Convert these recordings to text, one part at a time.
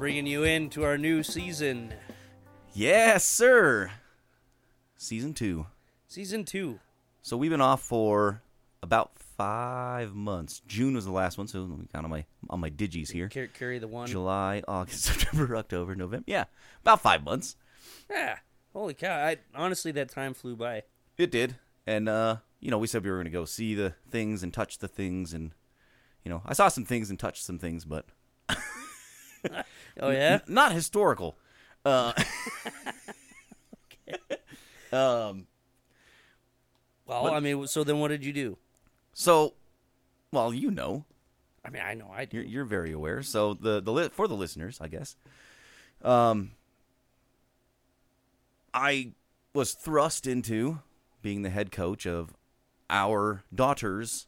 bringing you into our new season, Yes, sir. Season two. season two. So we've been off for about five months. June was the last one, so let me count on my on my digis here. Car- carry the one. July, August, September, October, November. Yeah, about five months. Yeah, holy cow! I honestly, that time flew by. It did, and uh, you know, we said we were going to go see the things and touch the things, and you know, I saw some things and touched some things, but Oh yeah, not historical. Uh, um. well, What- I mean, so then what did you do? So, well, you know, I mean, I know I You're, you're very aware. So the the li- for the listeners, I guess, um, I was thrust into being the head coach of our daughters,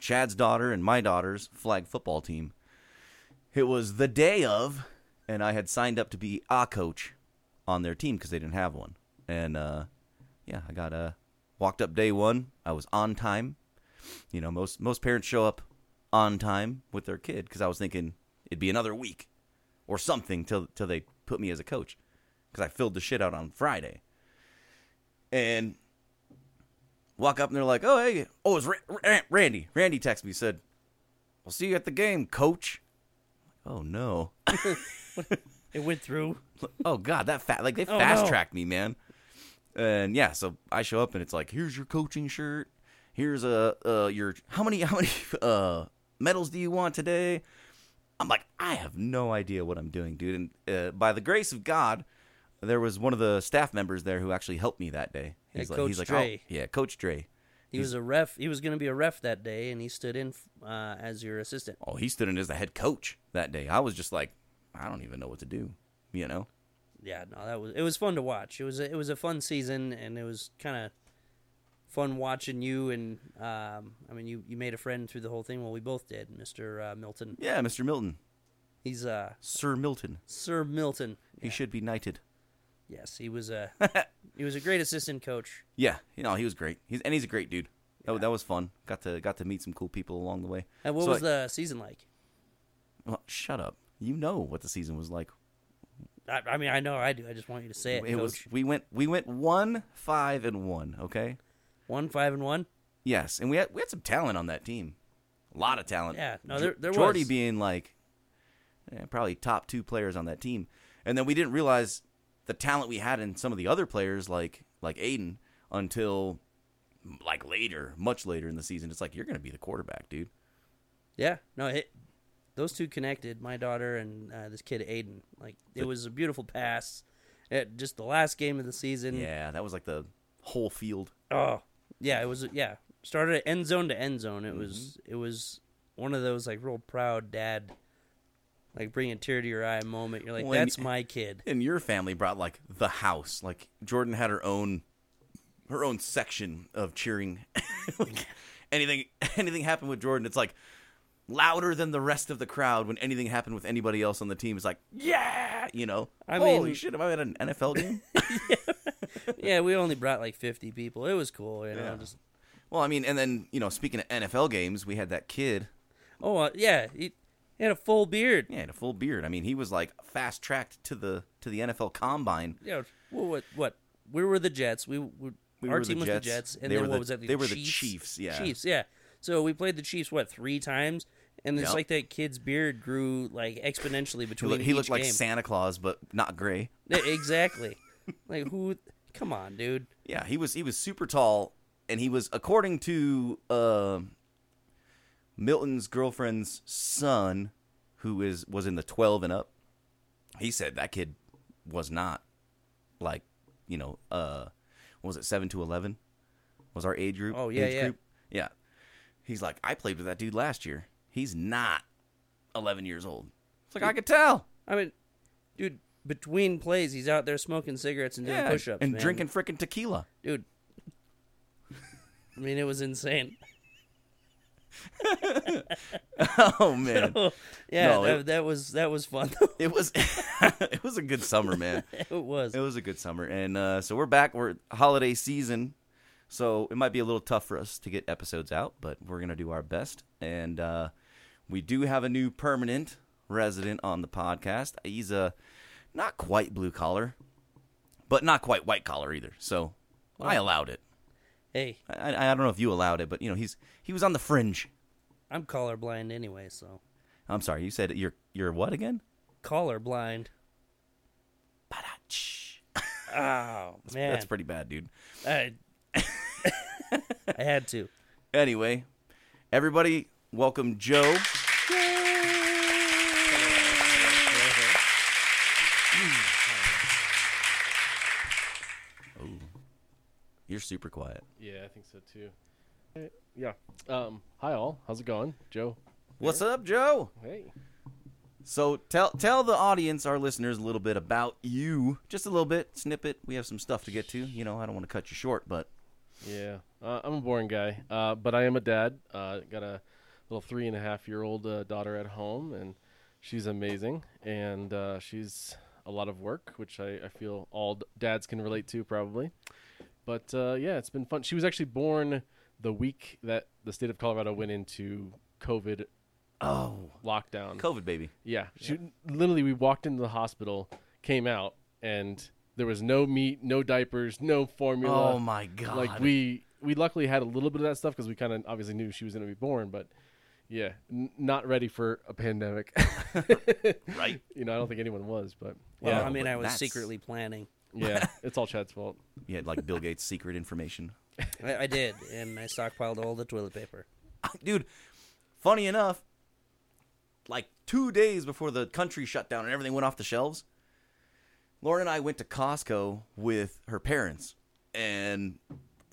Chad's daughter and my daughter's flag football team. It was the day of, and I had signed up to be a coach on their team because they didn't have one. And uh, yeah, I got uh, walked up day one. I was on time. You know, most most parents show up on time with their kid because I was thinking it'd be another week or something till till they put me as a coach because I filled the shit out on Friday. And walk up and they're like, "Oh hey, oh it's Ra- Ra- Randy." Randy texted me said, "We'll see you at the game, coach." Oh no. It went through. oh god, that fat like they Oh, fast no. tracked me, man. And yeah, so I show up and it's like, here's your coaching shirt. Here's a uh, your how many how many uh medals do you want today? I'm like, I have no idea what I'm doing, dude. And uh, by the grace of God, there was one of the staff members there who actually helped me that day. Yeah, He's like, Coach he's like, Dre. oh, yeah, Coach Dre. He was a ref. He was going to be a ref that day, and he stood in uh, as your assistant. Oh, he stood in as the head coach that day. I was just like, I don't even know what to do, you know. Yeah, no, that was it. Was fun to watch. It was a, it was a fun season, and it was kind of fun watching you. And um, I mean, you you made a friend through the whole thing. Well, we both did, Mister uh, Milton. Yeah, Mr. Milton, He's uh, Sir Milton. Sir Milton. He should be knighted. Yes, he was a he was a great assistant coach. Yeah, you know he was great. He's and he's a great dude. That, that was fun. Got to got to meet some cool people along the way. And what So was I- the season like? Well, shut up. You know what the season was like. I, I mean, I know I do. I just want you to say it. It coach. was we went we went one five and one. Okay. one five and one. Yes, and we had we had some talent on that team. A lot of talent. Yeah, no, there- there Jordy was. being like eh, probably top two players on that team, and then we didn't realize the talent we had in some of the other players like like Aiden until like later, much later in the season. It's like you're going to be the quarterback, dude. Yeah, no, it, those two connected. My daughter and uh, this kid Aiden. Like it was a beautiful pass. At just the last game of the season. Yeah, that was like the whole field. Oh, yeah. It was yeah. Started at end zone to end zone. It Mm-hmm. was it was one of those like real proud dad, like bring a tear to your eye moment. You're like, Well, and- that's my kid. And your family brought like the house. Like Jordan had her own her own section of cheering. like anything anything happened with Jordan, it's like louder than the rest of the crowd when anything happened with anybody else on the team. It's like, yeah, you know. I mean, Holy shit, am I at an NFL game? yeah, we only brought like 50 people. It was cool, you know. Yeah. Just well, I mean, and then, you know, speaking of NFL games, we had that kid. oh uh, yeah, he, he had a full beard. Yeah, he had a full beard. I mean, he was like fast tracked to the to the NFL combine. Yeah, what what what? We were the Jets. We, we, We our were the team was Jets. the Jets, and They then were what the- was that? they were the Chiefs, yeah. Chiefs, yeah. So we played the Chiefs what three times, and it's Yep. like that kid's beard grew like exponentially He, between. looked, he looked each like. Santa Claus, but not gray. Exactly. like who? Come on, dude. Yeah, he was he was super tall, and he was according to uh, Milton's girlfriend's son, who is was in the twelve and up. He said that kid was not like you know uh, what was it seven to eleven was our age group. Oh, yeah, age yeah. Group? yeah. He's like I played with that dude last year. He's not eleven years old. It's like I could tell. I mean, dude. Between plays, he's out there smoking cigarettes and doing Yeah, push-ups and man. drinking frickin' tequila. dude. I mean, it was insane. oh man. yeah, No, that, it- that was that was fun. It was it was a good summer, man. it was. It was a good summer, and uh, so we're back. We're holiday season, So it might be a little tough for us to get episodes out, but we're going to do our best. And uh, we do have a new permanent resident on the podcast. He's a not quite blue collar, but not quite white collar either. So I allowed it. Hey, I, I don't know if you allowed it, but you know he's he was on the fringe. I'm colorblind anyway, so I'm sorry, you said you're you're what again? colorblind. Ba-da-ch. Oh man, That's pretty bad, dude. I, I had to. Anyway, everybody, welcome Joe. You're super quiet. Yeah, I think so too. Uh, Yeah. Um. Hi all. How's it going, Joe? What's up, Joe? Hey. So tell tell the audience, our listeners, a little bit about you. Just a little bit, snippet. We have some stuff to get to. You know, I don't want to cut you short, but Yeah. Uh, I'm a boring guy, uh, but I am a dad. Uh, got a little three and a half year old uh, daughter at home, and she's amazing. And uh, she's a lot of work, which I, I feel all dads can relate to probably. But uh, yeah, it's been fun. She was actually born the week that the state of Colorado went into COVID oh, lockdown. COVID baby. Yeah, she literally we walked into the hospital, came out, and there was no meat, no diapers, no formula. Oh my god! Like we we luckily had a little bit of that stuff because we kind of obviously knew she was going to be born, but yeah, n- not ready for a pandemic. right? you know, I don't think anyone was, but Well, yeah, I mean, I was that's- secretly planning. Yeah, it's all Chad's fault. You had like Bill Gates' secret information. I, I did, and I stockpiled all the toilet paper. dude funny enough like two days before the country shut down and everything went off the shelves lauren and i went to costco with her parents and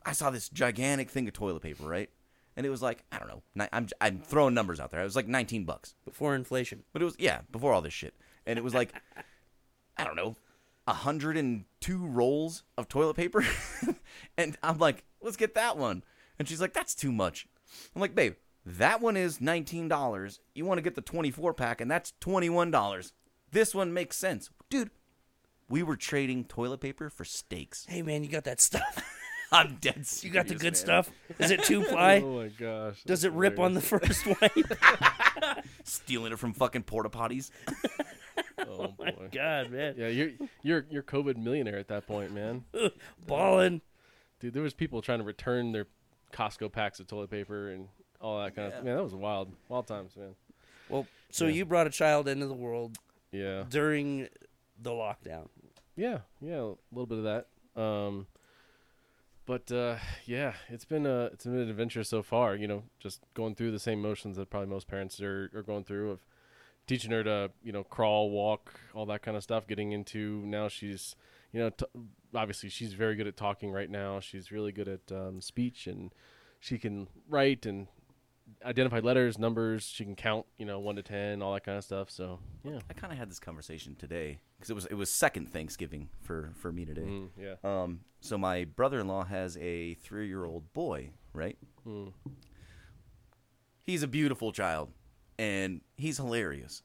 i saw this gigantic thing of toilet paper right and it was like i don't know i'm, I'm throwing numbers out there it was like 19 bucks Before inflation. but it was yeah before all this shit and it was like i don't know 102 rolls of toilet paper and i'm like let's get that one and she's like that's too much i'm like babe that one is $19 you want to get the 24 pack and that's $21 this one makes sense dude we were trading toilet paper for steaks Hey man, you got that stuff? i'm dead serious, You got the good man. stuff? Is it two ply? Oh my gosh, Does it rip on the first wipe? stealing it from fucking porta potties Oh boy. God, man, Yeah, you're you're you're COVID millionaire at that point, man. balling. Dude, there was people trying to return their Costco packs of toilet paper and all that kind of man. That was wild, wild times, man. Well, so Yeah. you brought a child into the world Yeah, during the lockdown. yeah, yeah. A little bit of that. Um, but uh, yeah, it's been a it's been an adventure so far. You know, just going through the same motions that probably most parents are, are going through of teaching her to you know crawl, walk, all that kind of stuff. Getting into now she's you know t- obviously she's very good at talking right now. She's really good at um, speech and she can write and identify letters, numbers. She can count, you know, one to ten, all that kind of stuff. So yeah, i kind of had this conversation today because it was it was second thanksgiving for for me today Mm, yeah. Um, so my brother-in-law has a three-year-old boy, right? Mm. He's a beautiful child, and he's hilarious.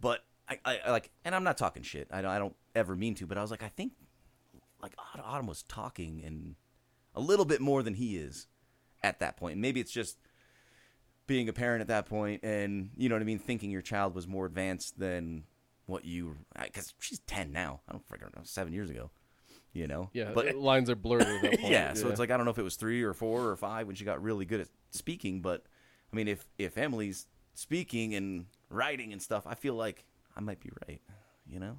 But I, I, I like, and I'm not talking shit. I don't, I don't ever mean to. But I was like, I think, like, Aut- Autumn was talking and a little bit more than he is at that point. And maybe it's just being a parent at that point, and you know what I mean, thinking your child was more advanced than what you, because she's ten now. I don't freaking know, seven years ago. You know, Yeah, but lines are blurred at that point. yeah, so it's like I don't know if it was three or four or five when she got really good at speaking, but I mean, if if Emily's speaking and writing and stuff, I feel like I might be right. You know?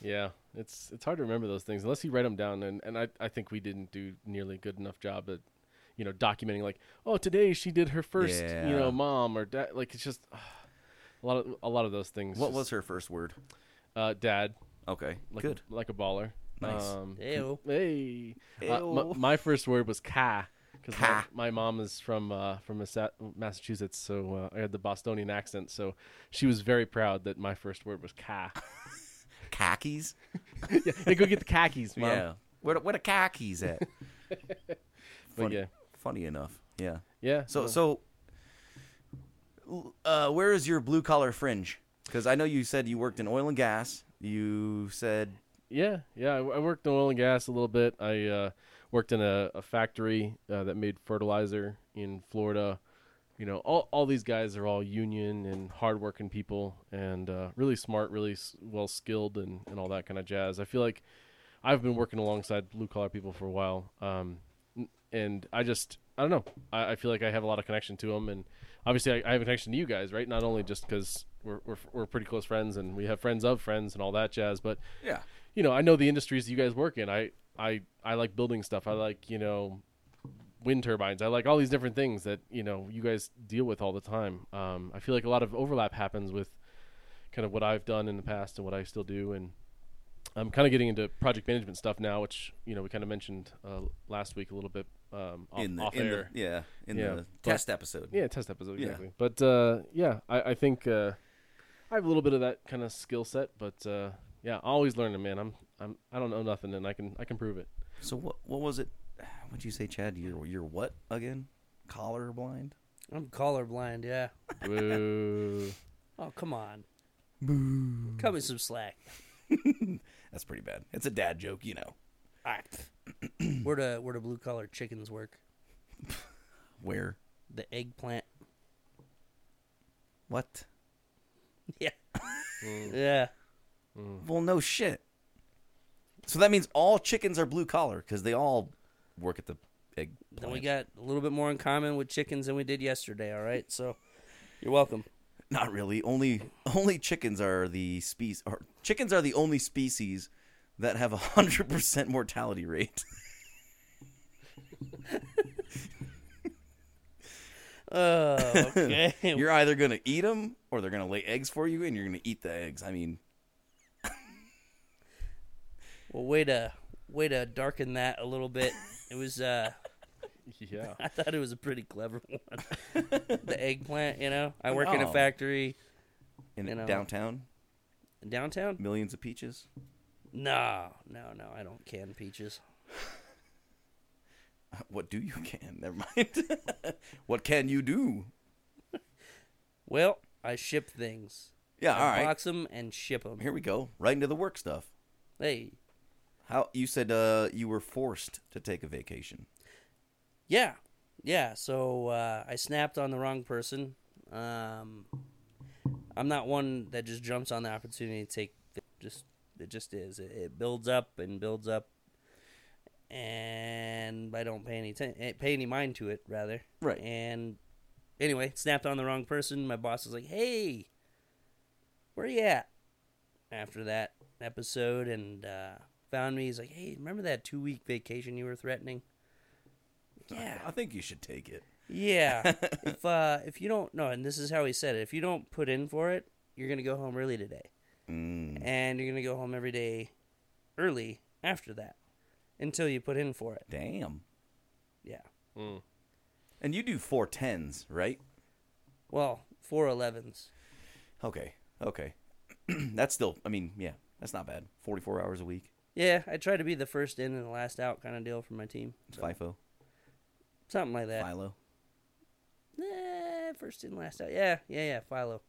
Yeah, it's it's hard to remember those things unless you write them down, and and I I think we didn't do nearly good enough job at, you know, documenting like, oh, today she did her first, you know, mom or dad. Like it's just uh, a lot of a lot of those things. What just- was her first word? uh, dad? Okay, Like good. A, like a baller. Nice. Um, Ew. hey, Uh, Ew. my, my first word was ka. Because my, my mom is from uh, from Massachusetts, so uh, I had the Bostonian accent. So she was very proud that my first word was ka. Khakis? yeah, hey, go get the khakis, mom. Yeah. Where where the khakis at? Funny, yeah, funny enough. Yeah. yeah. So so, uh, where is your blue collar fringe? Because I know you said you worked in oil and gas. You said Yeah, yeah. I, I worked in oil and gas a little bit. I uh, worked in a, a factory uh, that made fertilizer in Florida. You know, all all these guys are all union and hardworking people, and uh, really smart, really s- well skilled, and and all that kind of jazz. I feel like I've been working alongside blue collar people for a while, um, and I just I don't know. I, I feel like I have a lot of connection to them, and obviously I, I have a connection to you guys, right? Not only just because we're, we're we're pretty close friends and we have friends of friends and all that jazz, but Yeah. you know I know the industries you guys work in. I I I like building stuff. I like you know wind turbines. I like all these different things that you know you guys deal with all the time. Um, I feel like a lot of overlap happens with kind of what I've done in the past and what I still do, and I'm kind of getting into project management stuff now, which you know we kind of mentioned uh, last week a little bit um, off, in the, off in air. the yeah in Yeah, the but- test episode. Yeah, test episode Yeah. exactly. But uh, yeah, I, I think uh, I have a little bit of that kind of skill set, but uh, yeah, always learning, man. I'm I'm I don't know nothing, and I can I can prove it. So what what was it? What'd you say, Chad? You're you're what again? Collar blind? I'm colorblind. Yeah. Boo. Oh come on. Boo. Cut me some slack. That's pretty bad. It's a dad joke, you know. Ah, where do where do blue collar chickens work? Where? The eggplant. What? Yeah. Mm. Yeah. Well, no shit. So that means all chickens are blue collar because they all work at the egg. Then we got a little bit more in common with chickens than we did yesterday. All right. So you're welcome. Not really. Only only chickens are the species. Or chickens are the only species that have a hundred percent mortality rate. Oh, okay. you're either gonna eat them or they're gonna lay eggs for you, and you're gonna eat the eggs. I mean, well, way to way to darken that a little bit. It was. uh yeah. I thought it was a pretty clever one. the eggplant, you know. I work in a Oh. factory in You know. downtown, in downtown. millions of peaches. No, no, no. I don't can peaches. What do you can? Never mind. what can you do? Well, I ship things. Yeah, I all right. Box them and ship them. Here we go. Right into the work stuff. Hey, How you said uh, you were forced to take a vacation. yeah, yeah. So uh, I snapped on the wrong person. Um, I'm not one that just jumps on the opportunity to take. Just it just is. It, it builds up and builds up, and I don't pay any ten- eh, pay any mind to it. Rather, Right. And anyway, snapped on the wrong person. My boss was like, "Hey, where you at?" After that episode, and uh, found me. He's like, "Hey, remember that two week vacation you were threatening?" Yeah, I think you should take it. yeah. if uh, if you don't no, and this is how he said it. If you don't put in for it, you're gonna go home early today, Mm. and you're gonna go home every day early after that until you put in for it. Damn. Yeah. Mm. And you do four tens, right? Well, four elevens. Okay. Okay. that's still. I mean, yeah, that's not bad. Forty-four hours a week. Yeah, I try to be the first in and the last out kind of deal for my team. It's So, FIFO. something like that. Philo. Eh, first in, last out. Yeah, yeah, yeah. Philo.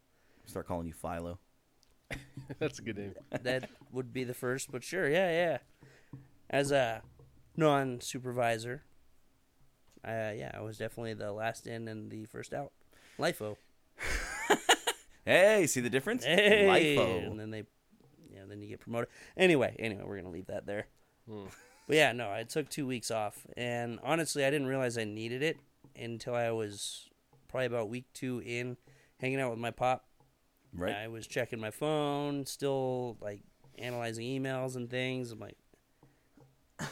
Start calling you Philo. That's a good name. that would be the first, but sure, yeah, yeah. As a non-supervisor, uh, yeah, I was definitely the last in and the first out. LIFO. Hey, see the difference? Hey, LIFO. and then they, yeah, then you get promoted. Anyway, anyway, we're gonna leave that there. Hmm. But yeah, no, I took two weeks off, and honestly, I didn't realize I needed it until I was probably about week two in, hanging out with my pop. Right. I was checking my phone, still like analyzing emails and things. I'm like,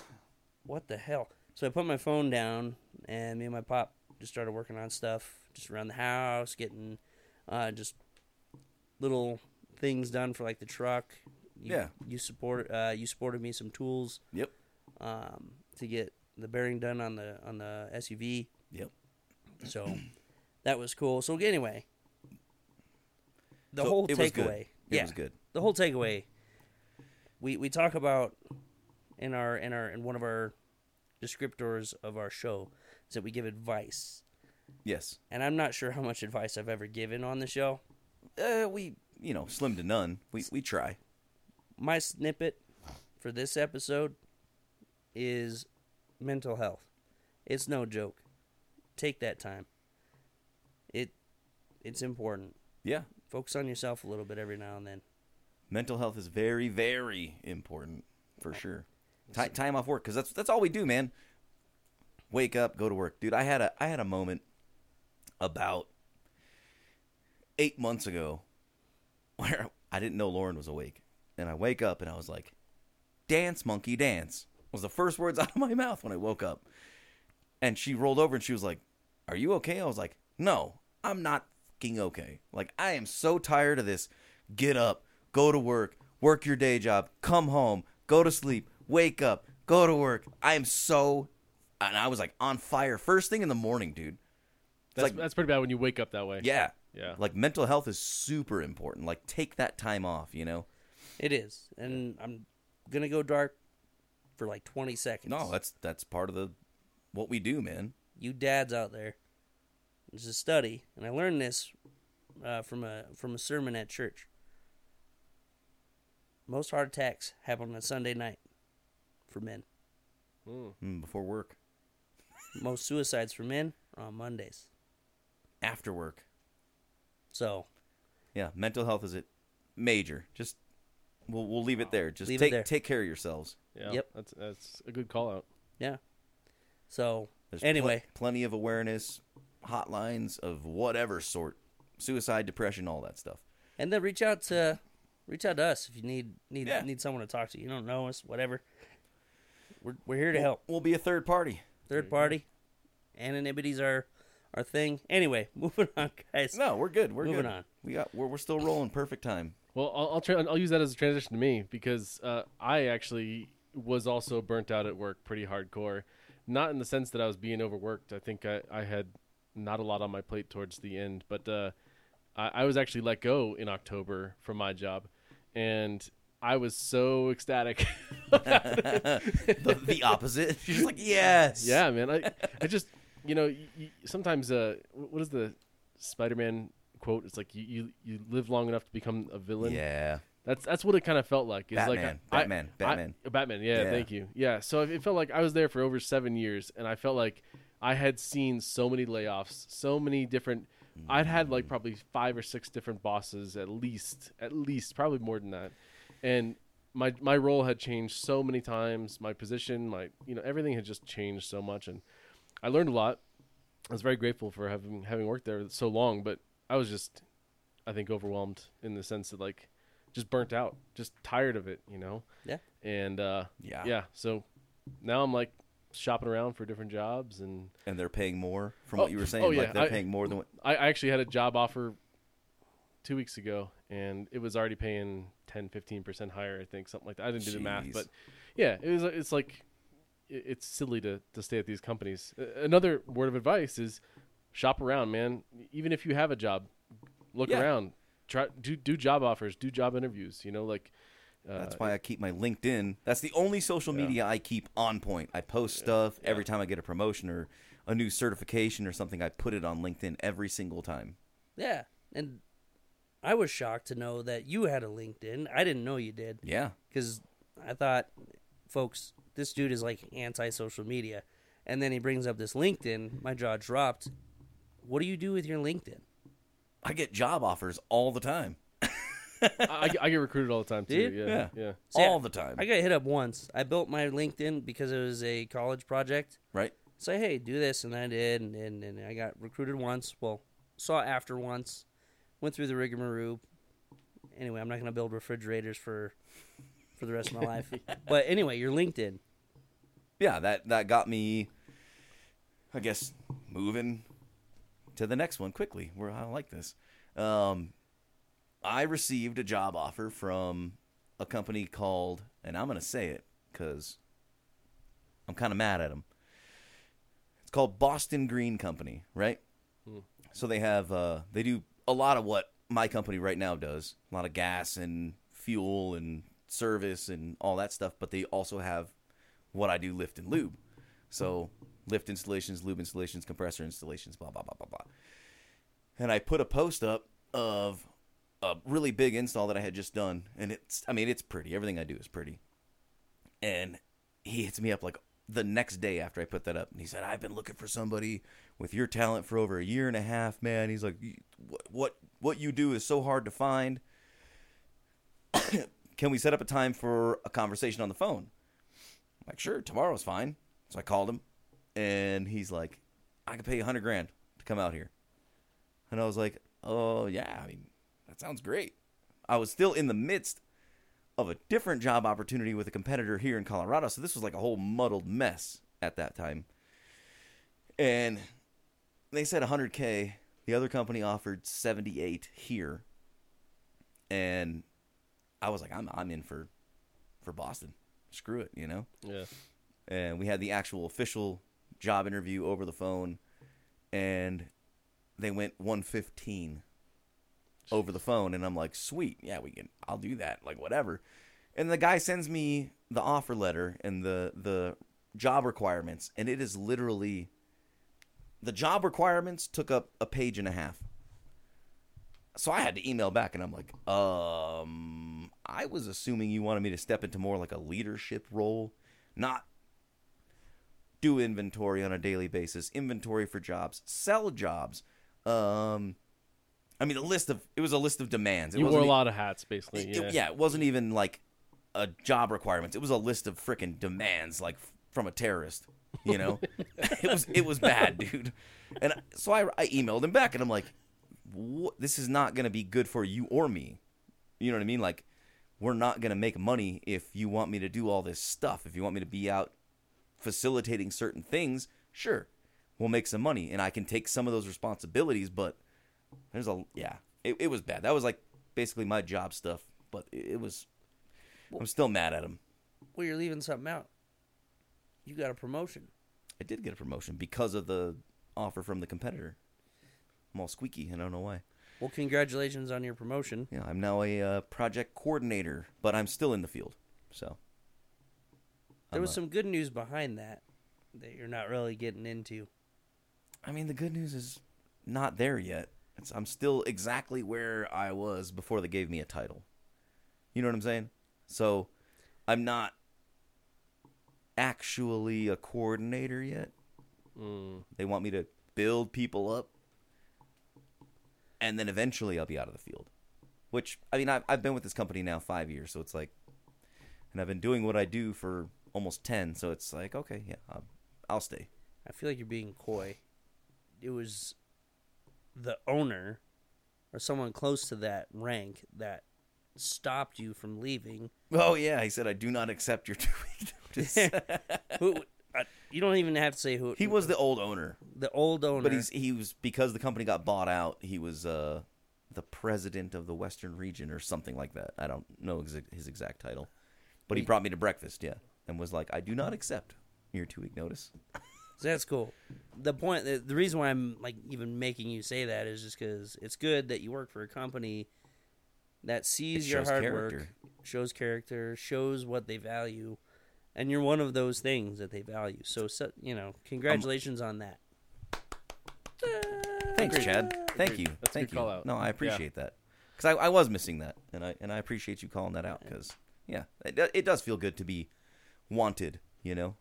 what the hell? So I put my phone down, and me and my pop just started working on stuff, just around the house, getting uh, just little things done for like the truck. You, Yeah. You support. Uh, you supported me some tools. Yep. Um, to get the bearing done on the on the SUV. Yep. So that was cool. So anyway, the So whole takeaway. It yeah, was good. the whole takeaway. We we talk about in our in our in one of our descriptors of our show is that we give advice, Yes. and I'm not sure how much advice I've ever given on the show. Uh, we, you know, slim to none. We we try. My snippet for this episode is mental health. It's no joke. Take that time. It it's important. Yeah. Focus on yourself a little bit every now and then. Mental health is very, very important for uh, sure. Ti time off work because that's that's all we do, man. Wake up, go to work, dude. I had a I had a moment about eight months ago where I didn't know Lauren was awake, and I wake up and I was like, "Dance, monkey, dance." Was the first words out of my mouth when I woke up, and she rolled over and she was like, "Are you okay?" I was like, "No, I'm not fucking okay. Like I am so tired of this. Get up, go to work, work your day job, come home, go to sleep, wake up, go to work. I am so and I was like on fire first thing in the morning, dude. It's That's like that's pretty bad when you wake up that way. yeah. Yeah. Like mental health is super important. Like take that time off, you know. It is. And I'm gonna go dark for like twenty seconds. No, that's that's part of the what we do, man. you dads out there. There's a study, and I learned this uh, from a from a sermon at church. Most heart attacks happen on a Sunday night for men. Mm. Mm, before work, Most suicides for men are on Mondays. after work. So Yeah, mental health is it major. Just we'll we'll leave it there. Just Leave it take there. take care of yourselves. Yeah. Yep. That's that's a good call out. yeah. So There's pl- anyway, plenty of awareness hotlines of whatever sort, suicide, depression, all that stuff. and then reach out to reach out to us if you need need Yeah. need someone to talk to. You don't know us, whatever. We're we're here to help. We'll be a third party. Third party, anonymity's our our thing. Anyway, moving on, guys. No, we're good. We're Moving good. on. We got we're, we're still rolling perfect time. Well, I'll I'll, tra- I'll use that as a transition to me because uh, I actually was also burnt out at work pretty hardcore. Not in the sense that I was being overworked. I think I, I had not a lot on my plate towards the end, but uh, I, I was actually let go in October from my job, and I was so ecstatic. the, the opposite. She's like, yes. yeah, man. I I just you know y- y- sometimes uh what is the Spider-Man quote? It's like you you, you live long enough to become a villain. Yeah. That's that's what it kind of felt like. It's like Batman, I- Batman, I- Batman. Batman. Yeah, Yeah. thank you. Yeah, so it felt like I was there for over seven years, and I felt like I had seen so many layoffs, so many different. I'd had like mm. probably five or six different bosses at least, at least probably more than that, and my my role had changed so many times. My position, my you know everything had just changed so much, and I learned a lot. I was very grateful for having having worked there so long, but I was just, I think, overwhelmed in the sense that like, just burnt out, just tired of it, you know. Yeah. And uh, Yeah. yeah. So now I'm like shopping around for different jobs, and And they're paying more from Oh, what you were saying. oh, yeah, Like they're I- paying more than what. I, I actually had a job offer two weeks ago, and it was already paying 10, 15 percent higher. I think something like that. I didn't do the math, but yeah, it was. It's like it's silly to to stay at these companies. Uh, Another word of advice is shop around, man. Even if you have a job, look Yeah. around. Try do do job offers, do job interviews. You know, like uh, That's why I keep my LinkedIn. That's the only social Yeah. media I keep on point. I post stuff every time I get a promotion or a new certification or something. I put it on LinkedIn every single time. Yeah, and I was shocked to know that you had a LinkedIn. I didn't know you did Yeah. because I thought, folks, this dude is like anti-social media, and then he brings up this LinkedIn. My jaw dropped. What do you do with your LinkedIn? I get job offers all the time. I, I get recruited all the time too. Do? Yeah, Yeah. yeah. See, I- all the time. I got hit up once. I built my LinkedIn because it was a college project. right? Say, hey, do this, and I did, and, and, and I got recruited once. Well, saw after once, went through the rigmarole. Anyway, I'm not going to build refrigerators for for the rest of my life. But anyway, your LinkedIn. Yeah, that that got me I guess moving to the next one quickly. Where I like this. Um I received a job offer from a company called and I'm going to say it cuz I'm kind of mad at them. It's called Boston Green Company, right? So they have uh they do a lot of what my company right now does. A lot of gas and fuel and service and all that stuff, but they also have what I do lift and lube. So lift installations, lube installations, compressor installations, blah blah blah blah blah. And I put a post up of a really big install that I had just done, and it's I mean it's pretty. Everything I do is pretty. And he hits me up like the next day after I put that up, and he said, "I've been looking for somebody with your talent for over a year and a half, man." He's like, "What what what you do is so hard to find. Can we set up a time for a conversation on the phone?" I'm like, "Sure, tomorrow's fine." So I called him, and he's like, "I can pay you a hundred grand to come out here," and I was like, "Oh yeah, I mean, that sounds great." I was still in the midst of a different job opportunity with a competitor here in Colorado. So this was like a whole muddled mess at that time. And they said 100K. The other company offered 78 here. And I was like, I'm, I'm in for, for Boston. Screw it, you know? Yeah. and we had the actual official job interview over the phone and they went 115 over the phone and I'm like sweet yeah we can I'll do that like whatever. And the guy sends me the offer letter and the the job requirements and it is literally the job requirements took up a page and a half. So I had to email back and I'm like um I was assuming you wanted me to step into more like a leadership role not do inventory on a daily basis, inventory for jobs, sell jobs. Um, I mean, a list of it was a list of demands. It You wore a lot of hats, basically. it- Yeah. it- yeah, it wasn't even like a job requirements. It was a list of freaking demands, like f- from a terrorist. You know, it was it was bad, dude. And so I I emailed him back, and I'm like, "This is not going to be good for you or me." You know what I mean? Like, we're not going to make money if you want me to do all this stuff. If you want me to be out facilitating certain things, sure, we'll make some money, and I can take some of those responsibilities. But there's a yeah, it, it was bad. That was like basically my job stuff, but it, it was. I'm still mad at him. Well, you're leaving something out. You got a promotion. I did get a promotion because of the offer from the competitor. I'm all squeaky. I don't know why. Well, congratulations on your promotion. Yeah, I'm now a uh, project coordinator, but I'm still in the field. So There I'm was a- some good news behind that that you're not really getting into. I mean, the good news is not there yet. It's, I'm still exactly where I was before they gave me a title. You know what I'm saying? So I'm not actually a coordinator yet. Mm. They want me to build people up, and then eventually I'll be out of the field. Which I mean, I've I've been with this company now five years, so it's like, and I've been doing what I do for almost ten, so it's like, okay, yeah, I'll, I'll stay. I feel like you're being coy. It was the owner or someone close to that rank that stopped you from leaving. Oh yeah, he said I do not accept your two week notice. Who uh, you don't even have to say who he was the old owner, the old owner. but he's he was because the company got bought out. He was uh the president of the Western region or something like that. I don't know his exact title, but he brought me to breakfast, yeah, and was like, I do not accept your two week notice. So that's cool. The point, the, the reason why I'm like even making you say that is just because it's good that you work for a company that sees your hard character. work, shows character, shows what they value, and you're one of those things that they value. So, so you know, congratulations on that. Thanks, Chad. Thank Agreed. you. That's a Thank good you. call out. No, I Yeah. appreciate that because I, I was missing that, and I and I appreciate you calling that out because yeah, it, it does feel good to be wanted. You know,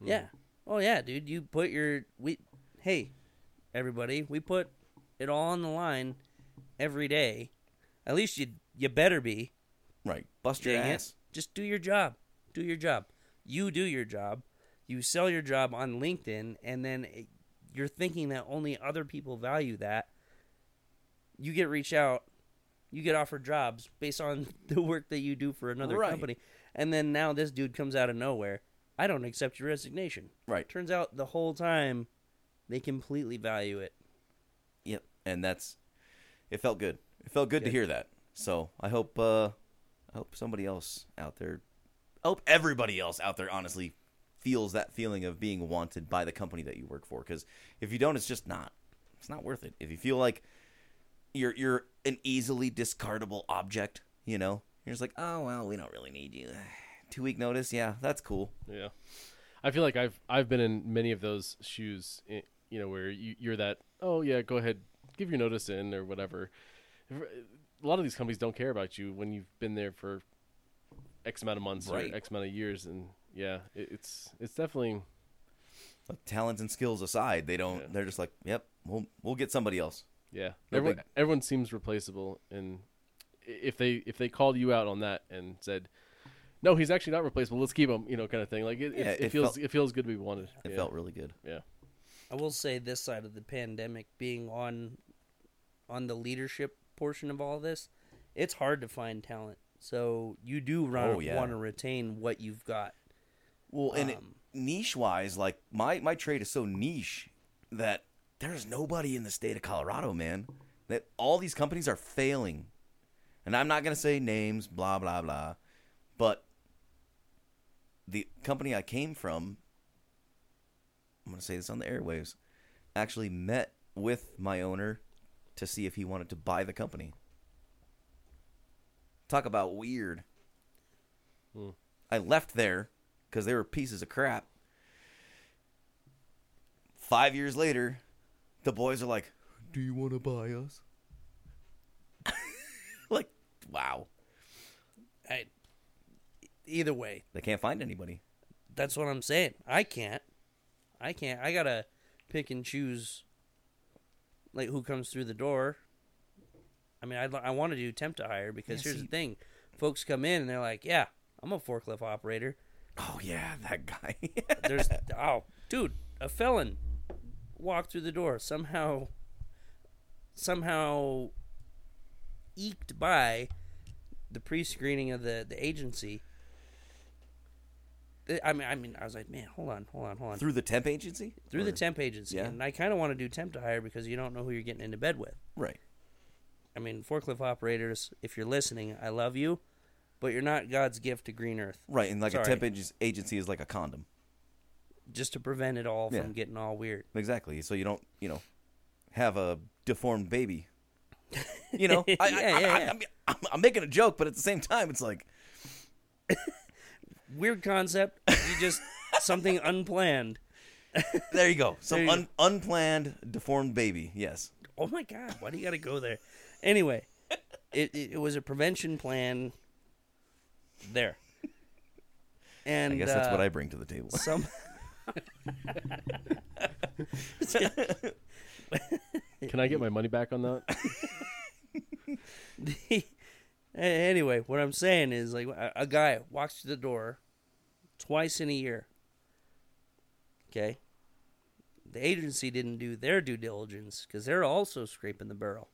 hmm. Yeah. Oh yeah, dude. You put your we. Hey, everybody, we put it all on the line every day. At least you you better be. right? Bust your Dang it. ass. Just do your job. Do your job. You do your job. You sell your job on LinkedIn, and then it, you're thinking that only other people value that. You get reached out. You get offered jobs based on the work that you do for another Right. company, and then now this dude comes out of nowhere. I don't accept your resignation. Right. Turns out the whole time, they completely value it. Yep. And that's it felt good. It felt good to hear that. So I hope uh I hope somebody else out there I hope everybody else out there honestly feels that feeling of being wanted by the company that you work for cuz if you don't it's just not it's not worth it. If you feel like you're you're an easily discardable object, you know, you're just like, "Oh, well, we don't really need you." 2 week notice. Yeah, that's cool. Yeah, I feel like I've I've been in many of those shoes. Eh, you know, where you, you're that. Oh yeah, go ahead, give your notice in or whatever. Eh, a lot of these companies don't care about you when you've been there for X amount of months Right. or X amount of years, and yeah, it, it's it's definitely Like, talents and skills aside, they don't. Yeah. They're just like, yep, we'll we'll get somebody else. yeah. No everyone big- everyone seems replaceable, and if they if they called you out on that and said, no, he's actually not replaceable, let's keep him, you know, kind of thing. Like it, Yeah, it, it it feels felt- it feels good to be wanted. It yeah. felt really good. yeah. I will say this side of the pandemic being on on the leadership portion of all this, it's hard to find talent. So you do run, Oh, yeah. want to retain what you've got. Well, and Um, niche wise, like my my trade is so niche that there's nobody in the state of Colorado, man. That all these companies are failing, and I'm not gonna say names, blah blah blah, but the company I came from, I'm gonna say this on the airwaves, actually met with my owner to see if he wanted to buy the company. Talk about weird. Hmm. I left there because they were pieces of crap. Five years later, the boys are like, "Do you want to buy us?" Wow, I, either way, they can't find anybody. that's what I'm saying. I can't. I can't. I gotta pick and choose, like who comes through the door. I mean, I I want to do temp to hire because Yeah, here's see- the thing: folks come in and they're like, "Yeah, I'm a forklift operator." Oh yeah, that guy. There's oh, dude, a felon walked through the door somehow. Somehow eked by the pre-screening of the the agency. I mean, I mean, I was like, man, hold on, hold on, hold on. through the temp agency. through the temp agency, Yeah. and I kind of want to do temp to hire because you don't know who you're getting into bed with. right. I mean, forklift operators, if you're listening, I love you, but you're not God's gift to Green Earth. Right, and like Sorry. a temp ag- agency is like a condom. Just to prevent it all Yeah. from getting all weird. Exactly. So you don't, you know, have a deformed baby. You know, I, Yeah, I, yeah, I, yeah. I mean, I'm, I'm making a joke, but at the same time, it's like, Weird concept. You just something unplanned. there you go, some you un, unplanned deformed baby. Yes. Oh my God! Why do you got to go there? Anyway, it, it it was a prevention plan. There. And I guess that's what uh, I bring to the table. some. Can I get my money back on that? Anyway, what I'm saying is like a, guy walks through the door twice in a year. Okay. The agency didn't do their due diligence because they're also scraping the barrel.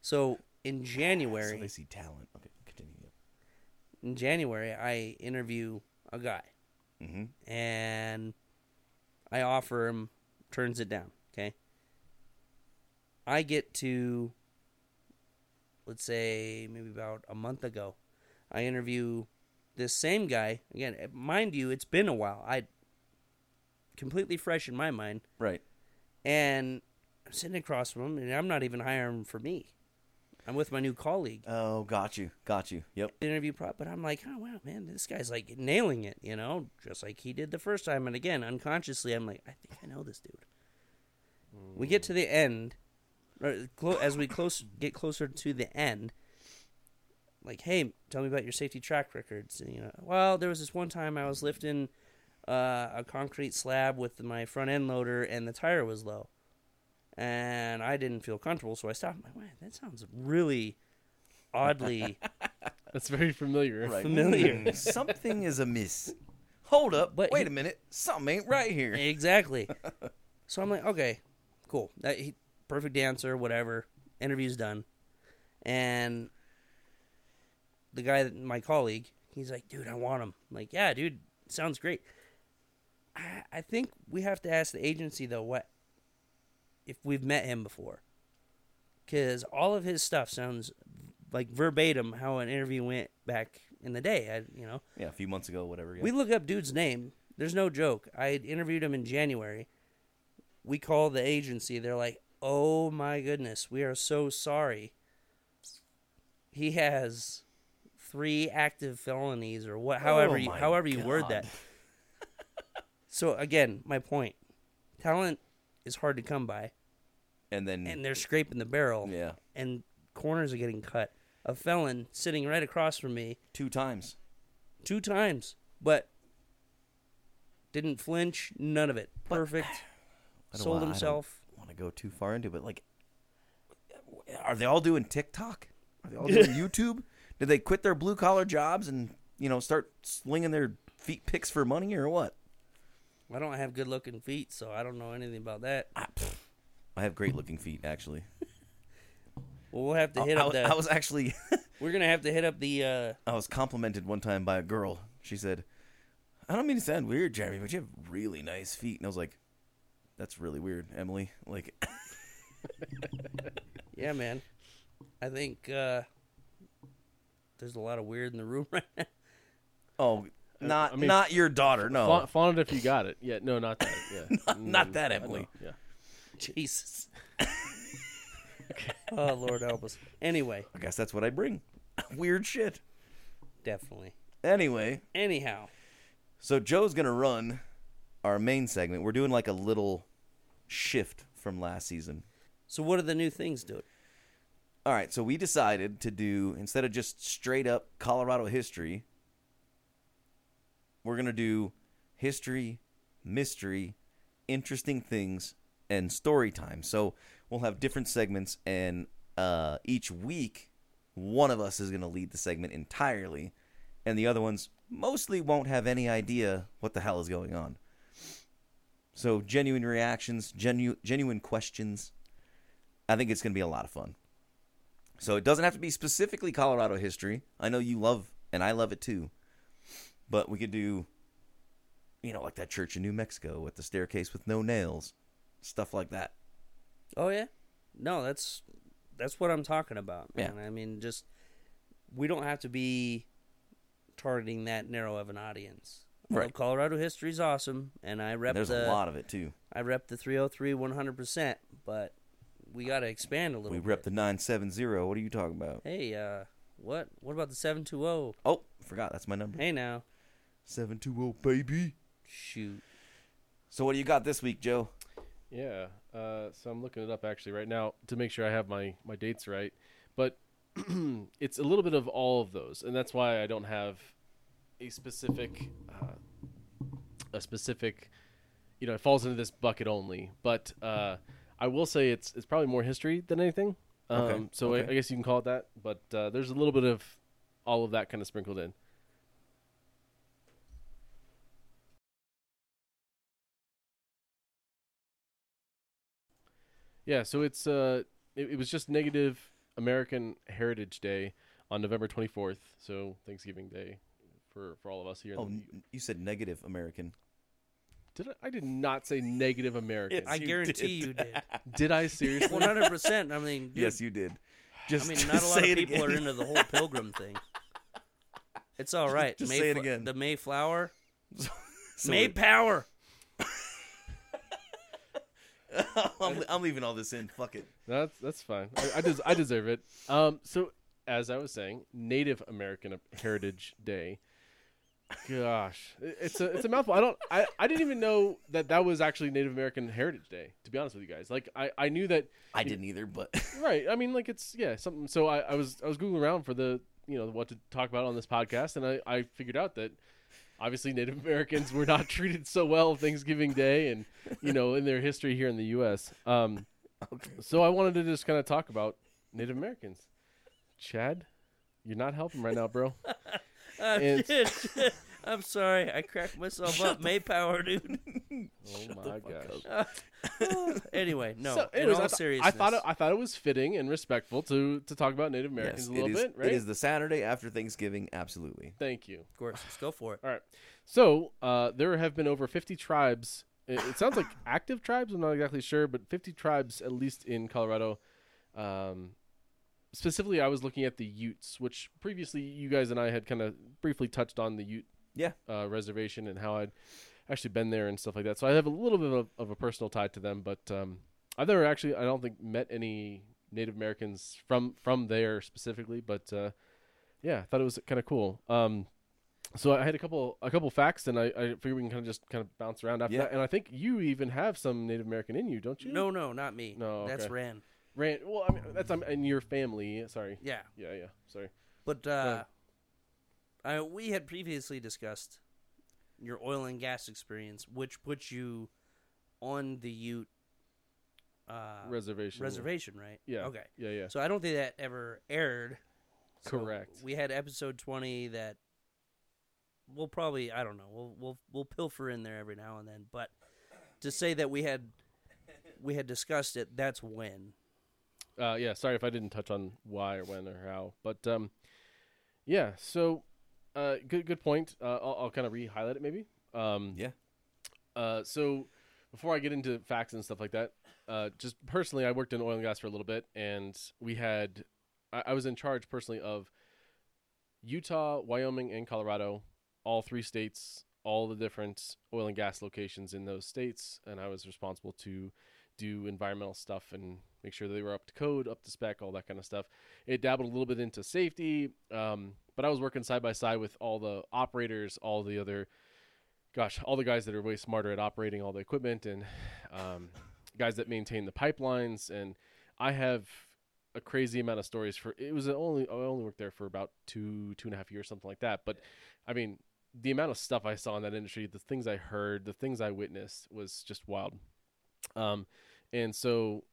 So in So January, they see talent. Okay, continue. in January, I interview a guy Mm-hmm. and I offer him, turns it down. I get to, let's say, maybe about a month ago, I interview this same guy. Again, eh, mind you, it's been a while. I completely fresh in my mind. Right. And I'm sitting across from him, and I'm not even hiring him for me. I'm with my new colleague. Oh, got you. Got you. Yep. interview prop, but I'm like, oh wow, man, this guy's like nailing it, you know, just like he did the first time. And again, unconsciously, I'm like, I think I know this dude. We get to the end, as we close get closer to the end. Like, hey, tell me about your safety track records. And, you know, well, there was this one time I was lifting uh, a concrete slab with my front end loader, and the tire was low, and I didn't feel comfortable, so I stopped. I'm like, man, that sounds really oddly. That's very familiar. Right. Familiar. Something is amiss. Hold up. But Wait he- a minute. Something ain't right here. Exactly. so I'm like, okay, cool. That he, perfect answer, whatever. Interview's done, and the guy, that my colleague, he's like, dude, I want him. I'm like, yeah, dude, sounds great. I, I think we have to ask the agency though what if we've met him before, because all of his stuff sounds like verbatim how an interview went back in the day. I, you know. Yeah, a few months ago, whatever. Yeah. We look up dude's name. There's no joke. I had interviewed him in January. We call the agency. They're like, "Oh my goodness, we are so sorry. He has three active felonies, or what? However, Oh you, however you word that." So again, my point: talent is hard to come by, and then and they're scraping the barrel, yeah, and corners are getting cut. A felon sitting right across from me two times. two times, but Didn't flinch. None of it. Perfect. I Sold himself. Want to go too far into it, but like, are they all doing TikTok? Are they all doing YouTube? Did they quit their blue collar jobs and you know start slinging their feet picks for money or what? I don't have good looking feet, so I don't know anything about that. I, pff, I have great looking feet, actually. Well, we'll have to hit I, up was- the. I was actually We're gonna have to hit up the. uh I was complimented one time by a girl. She said, "I don't mean to sound weird, Jeremy, but you have really nice feet." And I was like, "That's really weird, Emily." Like, Yeah, man. I think uh there's a lot of weird in the room right now. oh, not I mean, not your daughter, no. Flaunt, flaunt it if you got it. Yeah, no, not that. Yeah, Not- not Mm, that, Emily. Yeah. Jesus. oh Lord help us. Anyway, I guess that's what I bring. weird shit. definitely. Anyway, Anyhow, so Joe's gonna run our main segment. We're doing like a little shift from last season. so what are the new things, doing? All right, so we decided to do instead of just straight up Colorado history, we're going to do history, mystery, interesting things, and story time. So we'll have different segments, and uh, each week, one of us is going to lead the segment entirely, and the other ones mostly won't have any idea what the hell is going on. So genuine reactions, genu- genuine questions. I think it's going to be a lot of fun. So it doesn't have to be specifically Colorado history. I know you love, and I love it too. But we could do, you know, like that church in New Mexico with the staircase with no nails, stuff like that. Oh yeah? No, that's that's what I'm talking about, Yeah. I mean just we don't have to be targeting that narrow of an audience. I love Right. Colorado history is awesome and I rep There's the a lot of it too. I rep the 303 100%, but we got to expand a little We bit. rep the 970. What are you talking about? Hey, uh what? What about the 720? Oh, forgot. That's my number. Hey now. 720, baby. Shoot. So what do you got this week, Joe? Yeah. Uh, so I'm looking it up actually right now to make sure I have my my dates right. But it's a little bit of all of those, and that's why I don't have a specific uh, a specific. You know, it falls into this bucket only. But uh, I will say it's it's probably more history than anything. Um, Okay, So I, okay. I guess you can call it that. But uh, there's a little bit of all of that kind of sprinkled in. Yeah, so it's uh, it, it was just negative American Heritage Day on November 24th, so Thanksgiving Day for for all of us here. Oh, you said negative American. Did I, I did not say negative American. Yes, I you guarantee did. you did. Did I seriously? 100%. I mean, dude, Yes, you did. Just, I mean, just not a lot say of it people are again. into the whole pilgrim thing. It's all right. Just say it Mayfl- again. The Mayflower. So Maypower. I'm, I'm leaving all this in. Fuck it. that's that's fine. I I, des- I deserve it. Um, so as I was saying, Native American Heritage Day. Gosh, it's a it's a mouthful. I don't I, I didn't even know that that was actually Native American Heritage Day. To be honest with you guys, like I, I knew that I didn't either, but right. I mean, like it's yeah something. So I, I was I was googling around for the you know what to talk about on this podcast, and I I figured out that obviously Native Americans were not treated so well Thanksgiving Day, and you know in their history here in the U.S. Um, so I wanted to just kind of talk about Native Americans. Chad, you're not helping right now, bro. Uh, And- I'm sorry. I cracked myself up. Maypower, dude. Oh my gosh. Uh, anyway, no. So, in anyways, all I, th- seriousness, I thought it, I thought it was fitting and respectful to to talk about Native Americans yes, a little is. bit, right? It is the Saturday after Thanksgiving. Absolutely. Thank you. of course, let's go for it. All right. So uh, there have been over 50 tribes. It, it sounds like active tribes. I'm not exactly sure, but 50 tribes at least in Colorado. Um, specifically, I was looking at the Utes, which previously you guys and I had kind of briefly touched on the Ute Yeah. uh, reservation and how I'd actually been there and stuff like that. So I have a little bit of, of a personal tie to them, but um, I've never actually, I don't think, met any Native Americans from from there specifically. But uh, yeah, I thought it was kind of cool. Um, so I had a couple a couple facts, and I, I figure we can kind of just kind of bounce around after Yeah. that. And I think you even have some Native American in you, don't you? No, no, not me. No, that's okay. Ran. Rand. Well, I mean that's um, in your family. Sorry. Yeah, Yeah, yeah. Sorry. but uh, I, we had previously discussed your oil and gas experience, which puts you on the Ute uh, reservation. reservation, right? Yeah. Okay. Yeah, yeah. So I don't think that ever aired. So Correct. We had episode twenty that we'll probably I don't know we'll we'll we'll pilfer in there every now and then, but to say that we had we had discussed it, that's when. Uh, yeah, sorry if I didn't touch on why or when or how, but um, yeah. So, uh, good good point. Uh, I'll, I'll kind of re-highlight it maybe. Um, Yeah. Uh, so before I get into facts and stuff like that, uh, just personally, I worked in oil and gas for a little bit, and we had, I, I was in charge personally of Utah, Wyoming, and Colorado, all three states, all the different oil and gas locations in those states, and I was responsible to do environmental stuff and make sure they were up to code, up to spec, all that kind of stuff. It dabbled a little bit into safety, um, but I was working side by side with all the operators, all the other, gosh, all the guys that are way smarter at operating all the equipment and um, guys that maintain the pipelines. And I have a crazy amount of stories for. It was only I only worked there for about two two and a half years, something like that. But I mean, the amount of stuff I saw in that industry, the things I heard, the things I witnessed was just wild. Um, and so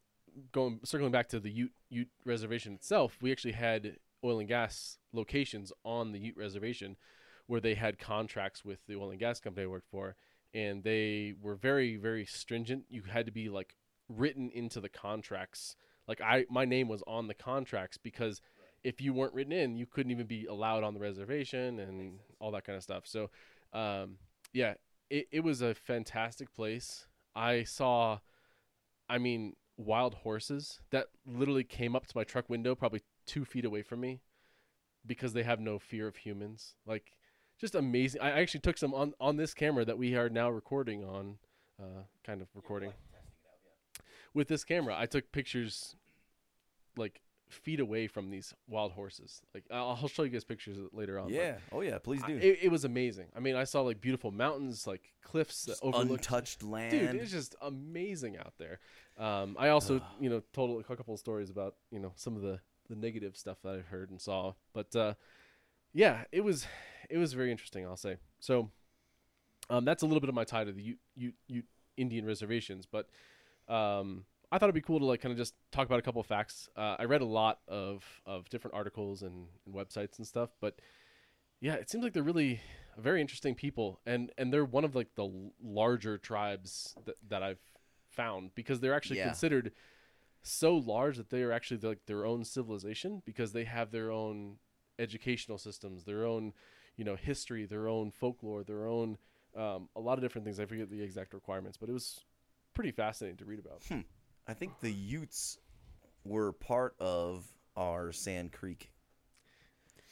going circling back to the Ute Ute reservation itself, we actually had oil and gas locations on the Ute reservation where they had contracts with the oil and gas company I worked for, and they were very very stringent. You had to be like written into the contracts. Like I, my name was on the contracts because if you weren't written in, you couldn't even be allowed on the reservation and all that kind of stuff. So, um, yeah, it, it was a fantastic place. I saw, I mean, wild horses that literally came up to my truck window, probably two feet away from me, because they have no fear of humans. Like, just amazing. I actually took some on on this camera that we are now recording on, uh, kind of recording with this camera. I took pictures, like feet away from these wild horses. Like I'll I'll show you guys pictures later on. Yeah. Oh yeah. Please I- do. it, it was amazing. I mean, I saw like beautiful mountains, like cliffs that overlooked Untouched land. Dude, it's just amazing out there. Um, I also, you know, told a couple of stories about you know some of the the negative stuff that I heard and saw, but uh, yeah, it was it was very interesting. I'll say so. Um, that's a little bit of my tie to the Ute, Ute, Ute Indian reservations, but um, I thought it'd be cool to like kind of just talk about a couple of facts. Uh, I read a lot of of different articles and, and websites and stuff, but yeah, it seems like they're really very interesting people, and and they're one of like the larger tribes that that I've found because they're actually Yeah. considered so large that they are actually like their own civilization because they have their own educational systems, their own you know history, their own folklore, their own um, a lot of different things. I forget the exact requirements, but it was pretty fascinating to read about. I think the Utes were part of our Sand Creek.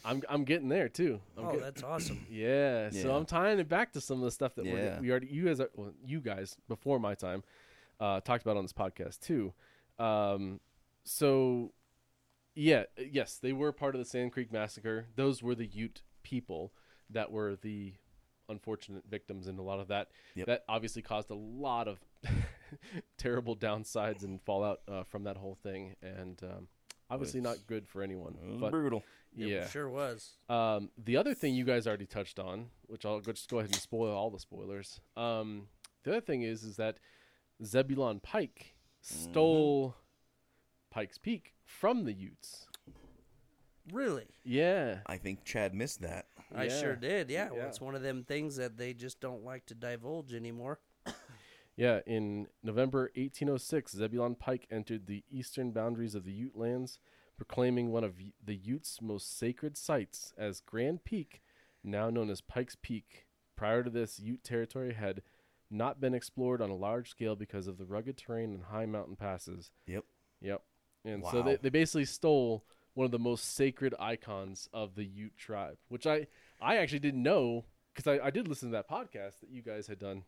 I'm I'm getting there too. I'm oh, get- that's awesome. Yeah, so I'm tying it back to some of the stuff that Yeah. we're, we already you guys are, well, you guys before my time uh, talked about on this podcast too. Um, so yeah, yes, they were part of the Sand Creek massacre. Those were the Ute people that were the unfortunate victims in a lot of that. Yep. That obviously caused a lot of terrible downsides and fallout uh, from that whole thing, and um, obviously not good for anyone. It was But brutal. It yeah, sure was. um, the other thing you guys already touched on, which I'll just go ahead and spoil all the spoilers. Um, the other thing is, is that Zebulon Pike stole Pike's Peak from the Utes. Really, Yeah, I think Chad missed that. I Yeah. sure did. Yeah, well, Yeah. it's one of them things that they just don't like to divulge anymore. Yeah. In November 1806, Zebulon Pike entered the eastern boundaries of the Ute lands, proclaiming one of the Utes' most sacred sites as Grand Peak, now known as Pike's Peak. Prior to this, Ute territory had not been explored on a large scale because of the rugged terrain and high mountain passes. Yep. Yep. And so they, they basically stole one of the most sacred icons of the Ute tribe, which I, I actually didn't know because I, I did listen to that podcast that you guys had done.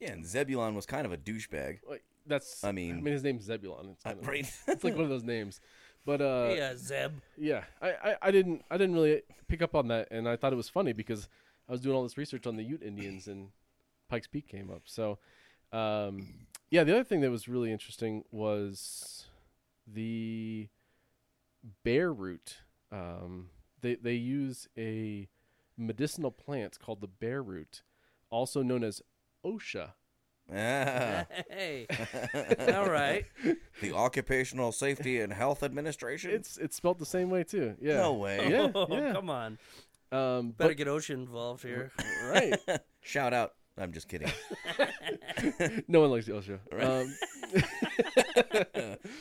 Yeah, and Zebulon was kind of a douchebag. Like, that's I mean- I mean his name's Zebulon. It's, Uh, kind of, right. it's like one of those names. But uh, hey, uh, Zeb. yeah, I, I, I didn't I didn't really pick up on that, and I thought it was funny because I was doing all this research on the Ute Indians, and Pikes Peak came up. So, um, yeah, the other thing that was really interesting was the bear root. Um, they they use a medicinal plant called the bear root also known as OSHA. Ah, Hey, all right. the Occupational Safety and Health Administration. It's it's spelled the same way too. Yeah. no way. Yeah, Oh, yeah. come on. Um, Better but get OSHA involved here. right, Shout out. I'm just kidding. no one likes the OSHA. Um,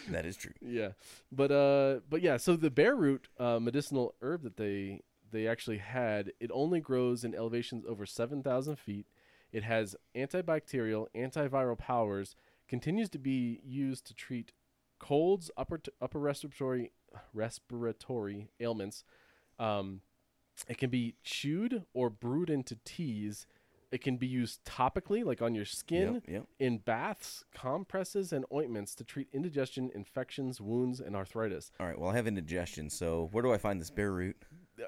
that is true. yeah, but uh, but yeah. So the bear root uh, medicinal herb that they they actually had, it only grows in elevations over seven thousand feet. It has antibacterial, antiviral powers. Continues to be used to treat colds, upper t- upper respiratory respiratory ailments. Um, it can be chewed or brewed into teas. It can be used topically, like on your skin, Yep, yep. in baths, compresses, and ointments to treat indigestion, infections, wounds, and arthritis. All right. Well, I have indigestion. So where do I find this bear root?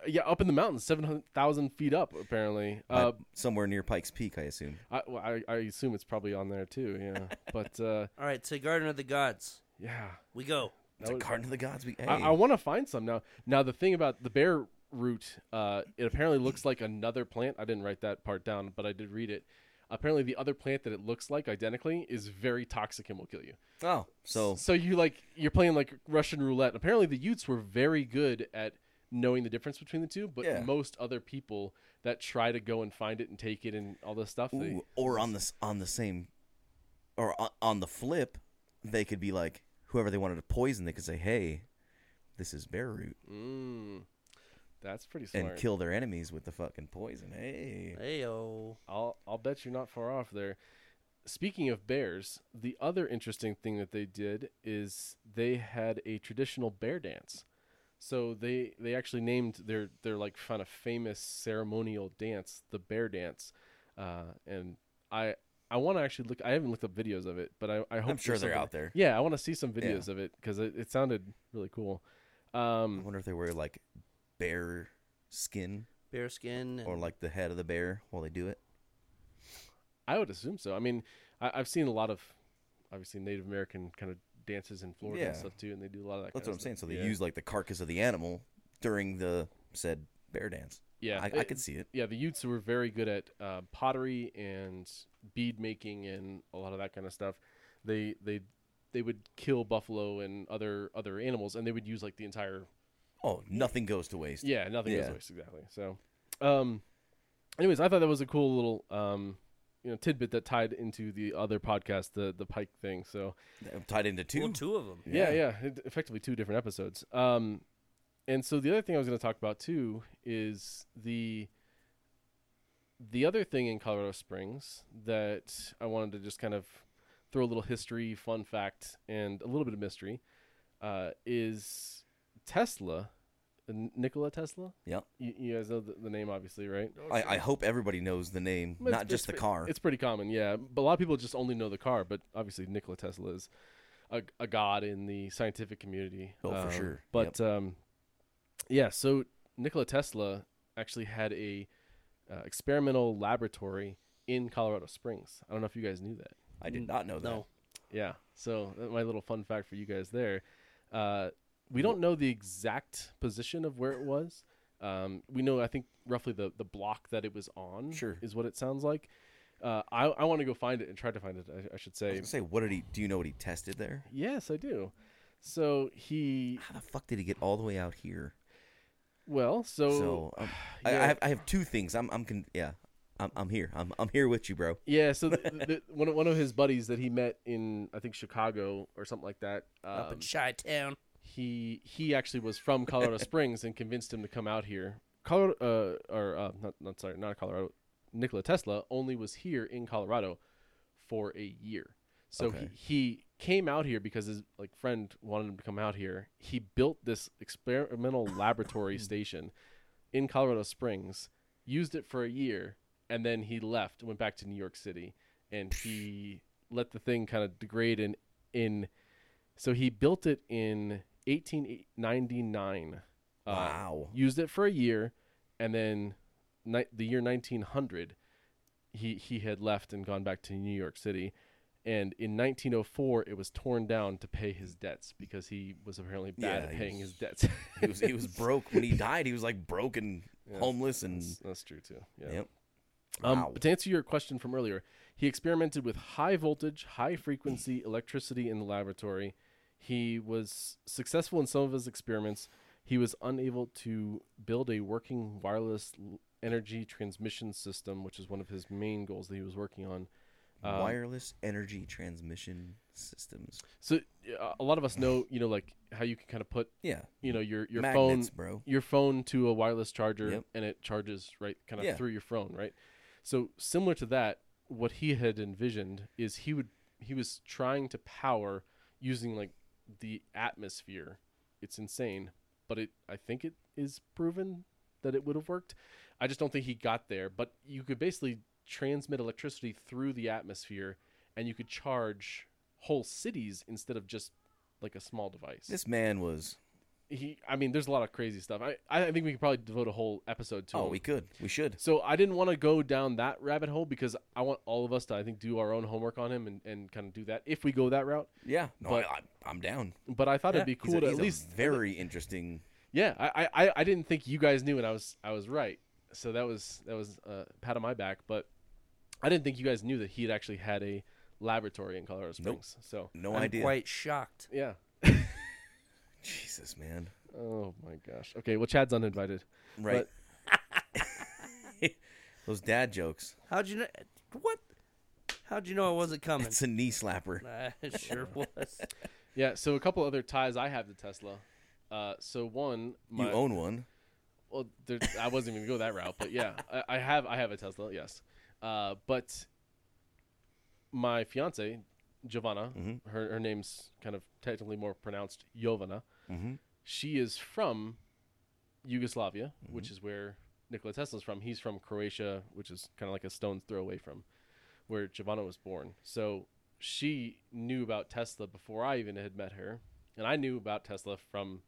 Yeah, up in the mountains, seven hundred thousand feet up, apparently. Uh, Uh, somewhere near Pikes Peak, I assume. I, well, I, I assume it's probably on there too. Yeah, but uh, All right, to Garden of the Gods. yeah, We go. It's was- garden of the gods. We. Hey. I, I want to find some now. Now the thing about the bear root, uh, it apparently looks like another plant. I didn't write that part down, but I did read it. Apparently, the other plant that it looks like identically is very toxic and will kill you. oh, so So you like you're playing like Russian roulette. Apparently, the Utes were very good at knowing the difference between the two, but Yeah. most other people that try to go and find it and take it and all this stuff, they, or on the on the same, or on, on the flip, they could be like whoever they wanted to poison. They could say, "Hey, this is bear root," mm, that's pretty smart. and kill their enemies with the fucking poison. Hey, Heyo. I'll I'll bet you're not far off there. Speaking of bears, the other interesting thing that they did is they had a traditional bear dance. So they they actually named their their like kind of famous ceremonial dance the bear dance, uh, and I I want to actually look. I haven't looked up videos of it, but I I hope I'm sure there's they're out there. Yeah, I want to see some videos of it because it, it sounded really cool. I Um, wonder if they wear like bear skin Bear skin. Or like the head of the bear while they do it. I would assume so. I mean, I, I've seen a lot of obviously Native American kind of dances in Florida and Yeah. stuff too, and they do a lot of that. That's kind what I'm of saying. So stuff. they yeah. use like the carcass of the animal during the said bear dance. yeah, I, I it- could see it. yeah, the Utes were very good at uh, pottery and bead making and a lot of that kind of stuff. They they they would kill buffalo and other other animals, and they would use like the entire Oh, nothing goes to waste. yeah, nothing goes Yeah. to waste exactly. So, um, anyways, I thought that was a cool little um, you know, tidbit that tied into the other podcast, the the Pike thing. So, Tied into two. Well, two of them. Yeah, yeah, it- effectively two different episodes. Um, and so the other thing I was going to talk about too is the the other thing in Colorado Springs that I wanted to just kind of throw a little history, fun fact, and a little bit of mystery uh, is Tesla, N- Nikola Tesla. Yeah, You, you guys know the, the name, obviously, right? I, I hope everybody knows the name, It's- not just the car. It's pretty common, yeah. But a lot of people just only know the car, but obviously Nikola Tesla is a, a god in the scientific community. Oh, for Um, sure. But um, yeah, so Nikola Tesla actually had a uh, experimental laboratory in Colorado Springs. I don't know if you guys knew that. I did not know that. No. Yeah. So my little fun fact for you guys there. Uh, we don't know the exact position of where it was. Um, we know, I think, roughly the, the block that it was on. Sure. Is what it sounds like. Uh, I I want to go find it and try to find it. I, I should I was say. gonna say, what did he? Do you know what he tested there? Yes, I do. So he How the fuck did he get all the way out here? well, so, So um, I, yeah. I have I have two things. I'm I'm con- yeah. I'm I'm here. I'm I'm here with you, bro. yeah. So the, the, one of, one of his buddies that he met in I think Chicago or something like that. Up um, in Chi Town. He he actually was from Colorado Springs and convinced him to come out here. Colorado, uh, or uh, not, not sorry, not Colorado. Nikola Tesla only was here in Colorado for a year. So Okay. he, he came out here because his like friend wanted him to come out here. He built this experimental laboratory station in Colorado Springs, used it for a year, and then he left, and went back to New York City, and he let the thing kind of degrade in in so he built it in 1899. Uh, Wow. Used it for a year, and then ni- the year 1900, he he had left and gone back to New York City. And in 1904, it was torn down to pay his debts because he was apparently bad Yeah, at paying was- his debts. He was he was broke when he died. He was like broke and Yeah. homeless and that's, that's true too. Yeah. yep. Um, Wow. but to answer your question from earlier, he experimented with high voltage, high frequency electricity in the laboratory. He was successful in some of his experiments. He was unable to build a working wireless l- energy transmission system, which is one of his main goals that he was working on. Um, Wireless energy transmission systems. So uh, a lot of us know, you know, like how you can kind of put, Yeah. you know, your your Magnets, phone bro. your phone to a wireless charger Yep. and it charges right kind of Yeah. through your phone right so similar to that what he had envisioned is he would he was trying to power using like the atmosphere it's insane but it i think it is proven that it would have worked i just don't think he got there but you could basically transmit electricity through the atmosphere and you could charge whole cities instead of just like a small device This man was. He i mean there's a lot of crazy stuff i i think we could probably devote a whole episode to Oh, him. we could. We should. so i didn't want to go down that rabbit hole because i want all of us to i think do our own homework on him and, and kind of do that if we go that route Yeah. No, But- I, I, I'm down. but i thought it'd be He's cool a- to he's at a least very interesting. yeah I, I i didn't think you guys knew and i was i was right so that was that was a pat on my back but i didn't think you guys knew that he had actually had a laboratory in colorado springs so No I'm idea. quite shocked. yeah Jesus, man. oh my gosh okay well chad's uninvited Right. Those dad jokes. How'd you know? What? How'd you know I wasn't coming? It's a knee slapper. I sure was. yeah so a couple other ties i have to tesla uh so one my, You own one. Well, there, I wasn't even gonna go that route, but yeah, I, I have I have a Tesla, yes. Uh, but my fiance, Giovanna, Mhm. her her name's kind of technically more pronounced Jovana. Mhm. She is from Yugoslavia, which is where Nikola Tesla's from. He's from Croatia, which is kind of like a stone's throw away from where Giovanna was born. So she knew about Tesla before I even had met her, and I knew about Tesla from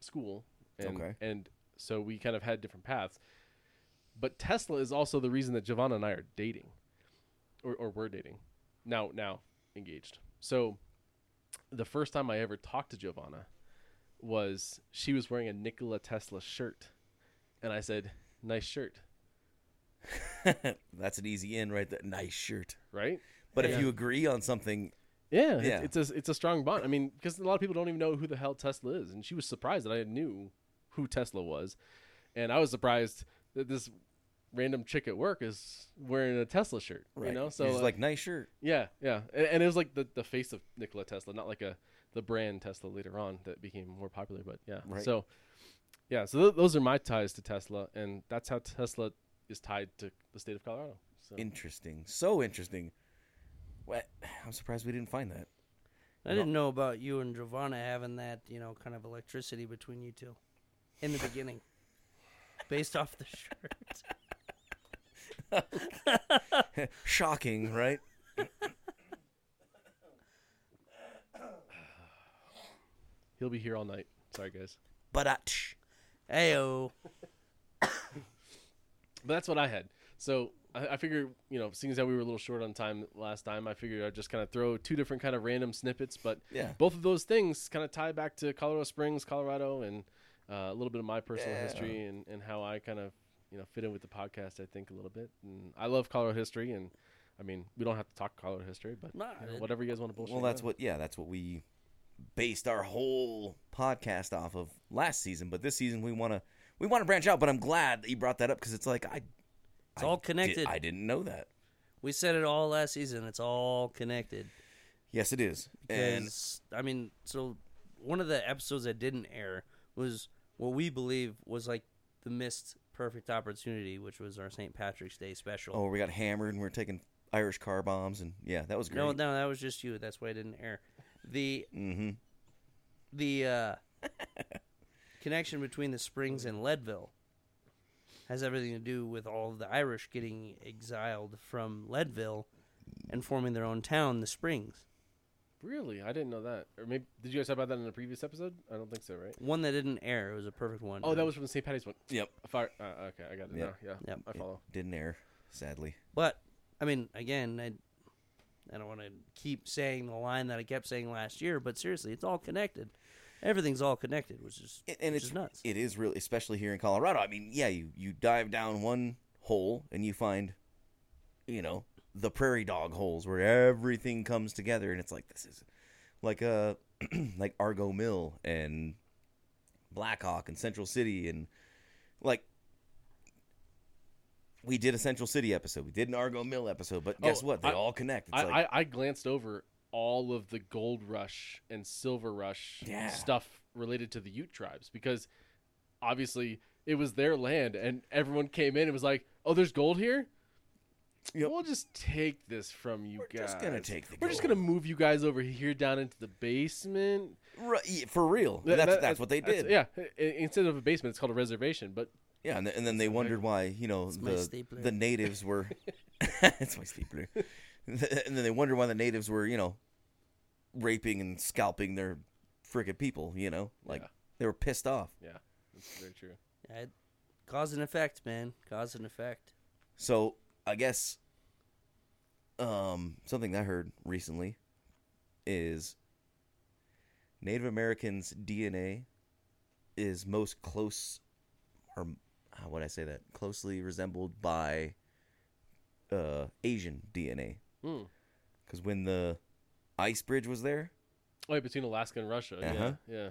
school. And, Okay. And so we kind of had different paths. But Tesla is also the reason that Giovanna and I are dating, or or were dating, now now engaged. So the first time I ever talked to Giovanna was she was wearing a Nikola Tesla shirt, and I said, "Nice shirt." That's an easy in right there. Nice shirt. Right? But Yeah. if you agree on something, Yeah, Yeah. It's, it's a it's a strong bond. I mean, because a lot of people don't even know who the hell Tesla is, and she was surprised that I knew who Tesla was, and I was surprised that this random chick at work is wearing a Tesla shirt. right? You know, so You're uh, like nice shirt. yeah, yeah, and, and it was like the the face of Nikola Tesla, not like a the brand Tesla later on that became more popular. But yeah, Right. so yeah, so th- those are my ties to Tesla, and that's how Tesla is tied to the state of Colorado. So Interesting. So interesting. What? I'm surprised we didn't find that. I didn't know about you and Giovanna having that, you know, kind of electricity between you two in the beginning, based off the shirt. Shocking, right? He'll be here all night. Sorry, guys. But uh, Heyo. But that's what I had. So I, I figured, you know, seeing as how we were a little short on time last time, I figured I'd just kind of throw two different kind of random snippets. But yeah. both of those things kind of tie back to Colorado Springs, Colorado, and uh, a little bit of my personal Yeah. history and, and how I kind of, you know, fit in with the podcast. I think a little bit. And I love Colorado history, and I mean, we don't have to talk Colorado history, but Nah, you know, whatever you guys want to bullshit. Well, that's about. what. Yeah, that's what we based our whole podcast off of last season. But this season, we want to we want to branch out. But I'm glad that you brought that up because it's like I. It's all connected. I didn't know that. We said it all last season. It's all connected. Yes, it is. And I mean, so one of the episodes that didn't air was what we believe was like the missed perfect opportunity, which was our St. Patrick's Day special. oh, we got hammered and we are taking Irish car bombs and yeah, that was great. no, no, that was just you. That's why it didn't air. The Mm-hmm. the uh, connection between the Springs and Leadville has everything to do with all the Irish getting exiled from Leadville and forming their own town, the Springs. Really, I didn't know that. Or maybe did you guys talk about that in a previous episode? I don't think so, right? One that didn't air. It was a perfect one. Oh, that was from the St. Patty's one. Yep. Fire. Uh, okay, I got it Yep. now. Yeah, Yep. I follow. Didn't air, sadly. But I mean, again, I I don't want to keep saying the line that I kept saying last year, but seriously, it's all connected. Everything's all connected, which is And- which it's is nuts. It is really, especially here in Colorado. I mean, yeah, you you dive down one hole and you find you know, the prairie dog holes where everything comes together, and it's like this is like uh, a like Argo Mill and Blackhawk and Central City and like we did a Central City episode, we did an Argo Mill episode, but guess Oh, what? They I- all connect. It's I, like I, I glanced over all of the gold rush and silver rush Yeah. stuff related to the Ute tribes because obviously it was their land and everyone came in and was like, "Oh, there's gold here." Yep. We'll just take this from you We're guys. just gonna take the We're just gonna move you guys over here down into the basement. Right, for real. That- that's that- that's what they did. Yeah, instead of a basement, it's called a reservation. But Yeah, and, th- and then they wondered why you know my the stapler. the natives were. it's my stapler. and then they wondered why the natives were you know raping and scalping their frickin' people. You know, like Yeah. they were pissed off. yeah, that's very true. Yeah, it- cause and effect, man. Cause and effect. So I guess um, something I heard recently is Native Americans' DNA is most close, or how would I say that? Closely resembled by uh, Asian DNA. Hmm. Because when the ice bridge was there, Oh, between Alaska and Russia. Uh-huh. Yeah, yeah.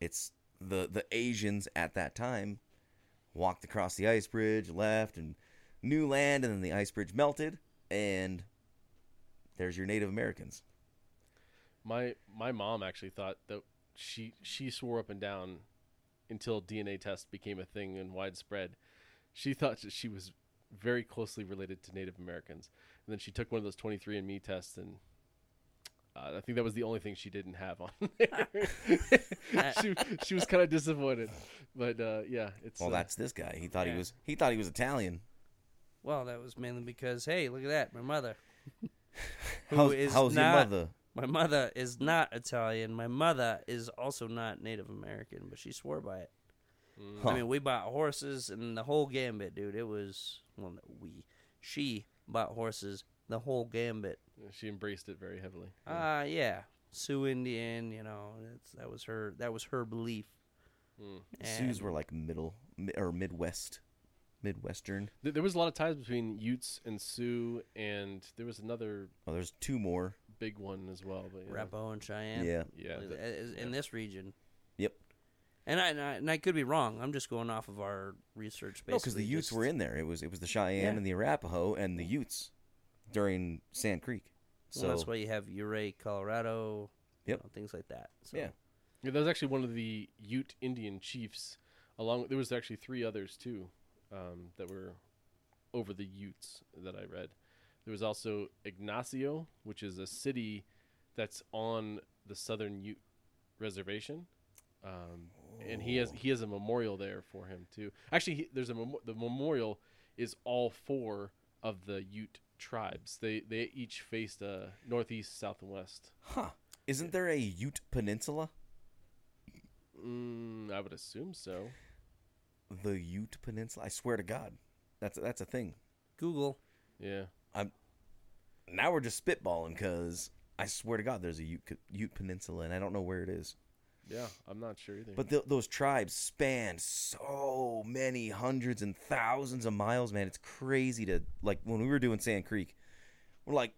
it's the the Asians at that time walked across the ice bridge, left, and new land, and then the ice bridge melted, and there's your Native Americans. My my mom actually thought that she she swore up and down until DNA test became a thing and widespread. She thought that she was very closely related to Native Americans, and then she took one of those 23andMe tests, and uh, I think that was the only thing she didn't have on there. she she was kind of disappointed, but uh, yeah, it's Well, uh, that's this guy. He thought Yeah. he was he thought he was Italian. Well, that was mainly because, hey, look at that, my mother. Who How's, is how's your mother? My mother is not Italian. My mother is also not Native American, but she swore by it. Huh. I mean, we bought horses and the whole gambit, dude. It was well, no, we, she bought horses, the whole gambit. she embraced it very heavily. Ah, uh, yeah, Sioux Indian. You know, that's, that was her. That was her belief. Mm. Sioux were like middle or Midwest, Midwestern. There, there was a lot of ties between Utes and Sioux, and there was another Oh, there's two more. Big one as well. But yeah. Rapo and Cheyenne. Yeah. Yeah, Is- the- in yeah. this region. Yep. And I, and I and I could be wrong. I'm just going off of our research. No, because the Utes just- were in there. It was it was the Cheyenne Yeah. and the Arapaho and the Utes during Sand Creek. So Well, that's why you have Ouray, Colorado. you Yep. know, things like that. So, Yeah. Yeah, that was actually one of the Ute Indian chiefs. Along, there was actually three others too, um, that were over the Utes that I read. There was also Ignacio, which is a city that's on the Southern Ute reservation, um, and he has he has a memorial there for him too. Actually, he, there's a memo- the memorial is all four of the Ute tribes. They they each faced uh, northeast, south, and west. Huh. Isn't there a Ute Peninsula? Mm, I would assume so. The Ute Peninsula? I swear to God. That's that's a thing. Google. Yeah. Now we're just spitballing because I swear to God there's a Ute, Ute Peninsula and I don't know where it is. Yeah, I'm not sure either. But th- those tribes span so many hundreds and thousands of miles, man. It's crazy to like when we were doing Sand Creek. We're like,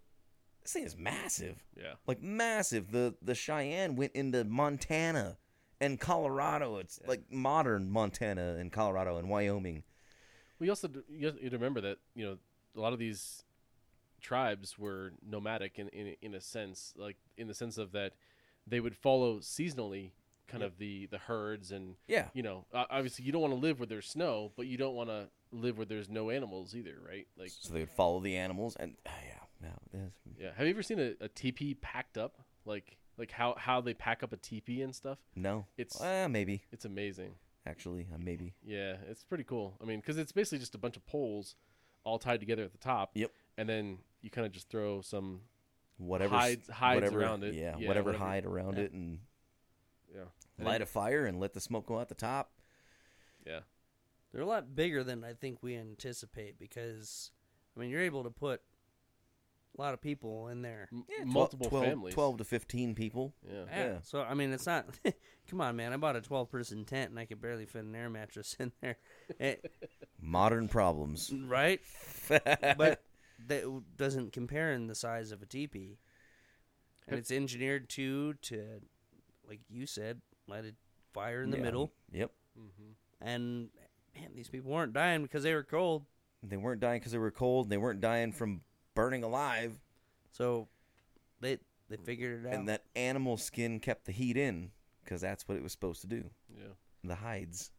this thing is massive. yeah, like massive. The the Cheyenne went into Montana and Colorado. It's like modern Montana and Colorado and Wyoming. we also you have to remember that you know a lot of these tribes were nomadic in, in in a sense, like in the sense of that they would follow seasonally, kind of the the herds and Yeah. you know obviously you don't want to live where there's snow, but you don't want to live where there's no animals either, right? Like So they would follow the animals and ah, yeah, no, yeah, have you ever seen a, a teepee packed up like like how how they pack up a teepee and stuff? no. It's- ah, maybe It's amazing. actually uh, maybe. Yeah, it's pretty cool. I mean, because it's basically just a bunch of poles all tied together at the top. Yep. And then you kind of just throw some. Whatever Hides- hides whatever, around it. Yeah, Yeah, whatever, whatever- hide around yeah. it and Yeah. light a fire and let the smoke go out the top. Yeah. They're a lot bigger than I think we anticipate because, I mean, you're able to put a lot of people in there. M- Yeah, multiple 12, families. 12 to 15 people. Yeah. Yeah. Yeah. So I mean, it's not. come on, man! I bought a 12 person tent and I could barely fit an air mattress in there, Eh, Modern problems. right? but that doesn't compare in the size of a teepee, and it's engineered to to, like you said, let it fire in the Yeah. middle, Yep. Mm-hmm. and man, these people weren't dying because they were cold. They weren't dying because they were cold. And they weren't dying from burning alive. So they they figured it out. And that animal skin kept the heat in because that's what it was supposed to do. Yeah. The hides.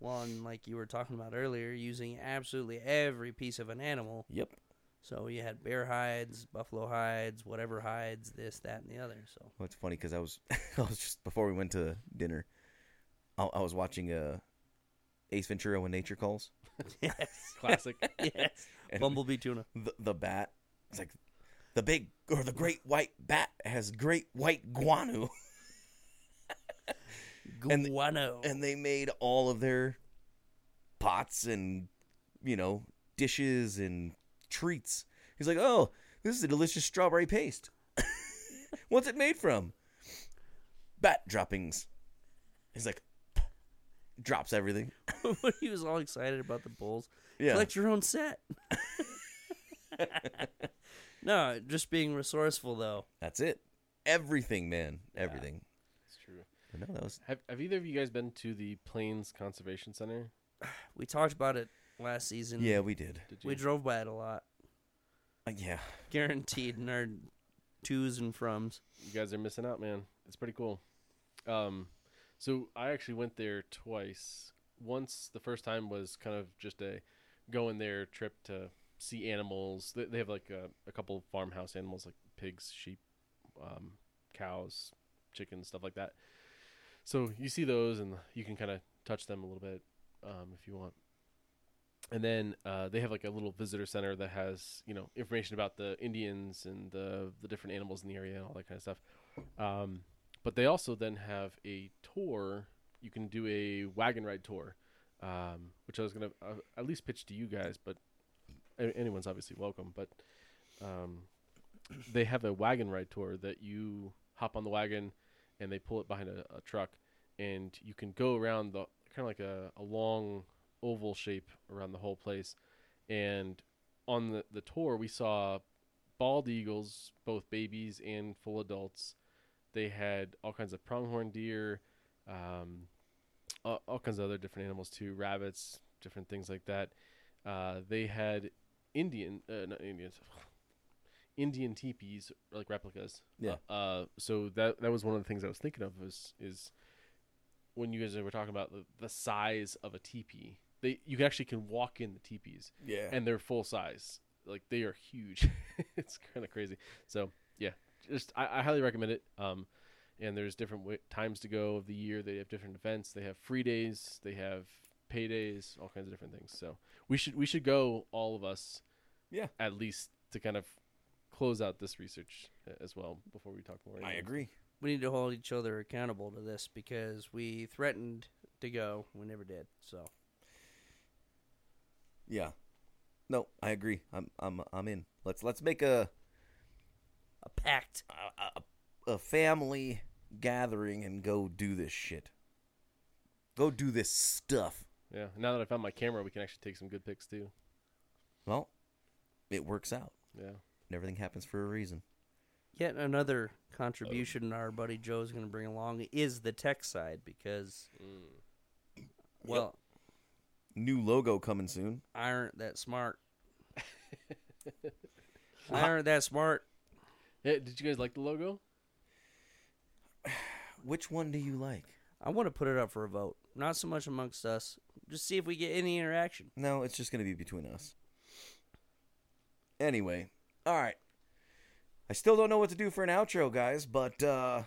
well, and like you were talking about earlier, using absolutely every piece of an animal. Yep. So you had bear hides, buffalo hides, whatever hides, this, that, and the other. So Well, it's funny because I was, I was just before we went to dinner, I, I was watching uh, Ace Ventura when Nature Calls. yes, Classic. yes, And bumblebee tuna. the, the bat. It's like the big or the great white bat has great white guano, And- Guano. and they made all of their pots and you know dishes and treats. He's like, oh, this is a delicious strawberry paste. What's it made from? Bat droppings. He's like, drops everything. he was all excited about the bowls. Yeah. Collect your own set. no, just being resourceful though. That's it. Everything, man. Everything. It's true. But no, that was Have Have either of you guys been to the Plains Conservation Center? We talked about it last season. yeah, we did. Did you? we drove by it a lot. Uh, yeah, Guaranteed in our twos and froms. you guys are missing out, man. It's pretty cool. Um, so I actually went there twice. Once the first time was kind of just a going there trip to see animals. They, they have like a, a couple farmhouse animals like pigs, sheep, um, cows, chickens, stuff like that. So you see those and you can kind of touch them a little bit um, if you want. And then uh, they have like a little visitor center that has you know information about the Indians and the the different animals in the area and all that kind of stuff. Um, but they also then have a tour. You can do a wagon ride tour, um, which I was gonna uh, at least pitch to you guys, but anyone's obviously welcome. But um, they have a wagon ride tour that you hop on the wagon and they pull it behind a, a truck, and you can go around the kind of like a, a long oval shape around the whole place. And on the, the tour, we saw bald eagles, both babies and full adults. They had all kinds of pronghorn deer, um, all, all kinds of other different animals too, rabbits, different things like that. Uh, they had Indian, uh, not Indians, Indian teepees, like replicas. Yeah. Uh, so that that was one of the things I was thinking of was is when you guys were talking about the, the size of a teepee. They you actually can walk in the teepees yeah. and they're full size. Like they are huge. it's kind of crazy. So yeah, just I, I highly recommend it. Um, and there's different w- times to go of the year. They have different events. They have free days. They have paydays. All kinds of different things. So we should we should go all of us yeah, at least to kind of close out this research as well before we talk more. I agree. We need to hold each other accountable to this because we threatened to go, we never did. So Yeah. No, I agree. I'm I'm I'm in. Let's let's make a a pact. a, a, a family gathering and go do this shit. Go do this stuff. Yeah. Now that I found my camera, we can actually take some good pics too. Well, it works out. Yeah. And everything happens for a reason. Yet another contribution our buddy Joe's going to bring along is the tech side because, mm. well, New logo coming soon. I aren't that smart. I aren't that smart. Yeah. Did you guys like the logo? Which one do you like? I want to put it up for a vote. Not so much amongst us. Just see if we get any interaction. No, it's just going to be between us. Anyway, all right. I still don't know what to do for an outro, guys, but uh,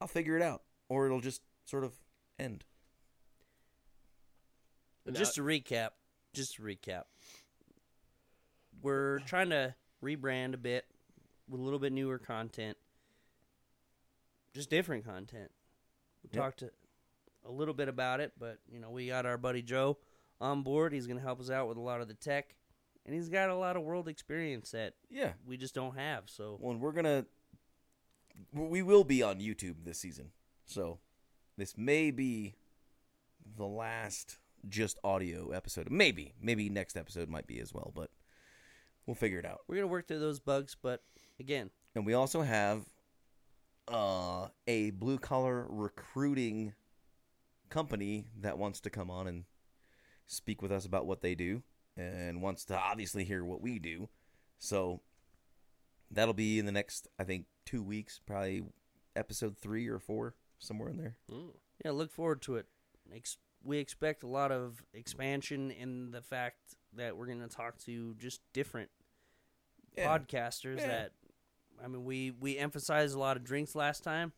I'll figure it out, or it'll just sort of end. And just to recap, just to recap, we're trying to rebrand a bit with a little bit newer content, just different content. We Yep. talked a, a little bit about it, but you know we got our buddy Joe on board. He's going to help us out with a lot of the tech, and he's got a lot of world experience that Yeah. we just don't have. So Well, and we're gonna we will be on YouTube this season, so this may be the last just audio episode. Maybe, maybe next episode might be as well, but We'll figure it out. We're gonna work through those bugs, but again, And we also have uh, a blue collar recruiting company that wants to come on and speak with us about what they do and wants to obviously hear what we do. So that'll be in the next, I think, two weeks, probably episode three or four, somewhere in there. Mm. yeah, look forward to it. Ex- we expect a lot of expansion in the fact that we're gonna talk to just different Yeah. podcasters Yeah. that I mean we we emphasized a lot of drinks last time,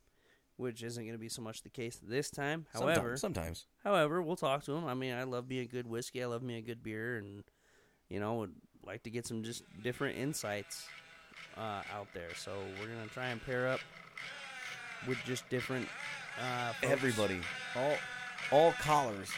which isn't going to be so much the case this time. However, sometimes, sometimes. however, we'll talk to them. I mean, I love me a good whiskey. I love me a good beer, and you know, would like to get some just different insights uh, out there. So we're gonna try and pair up with just different uh, everybody, all all callers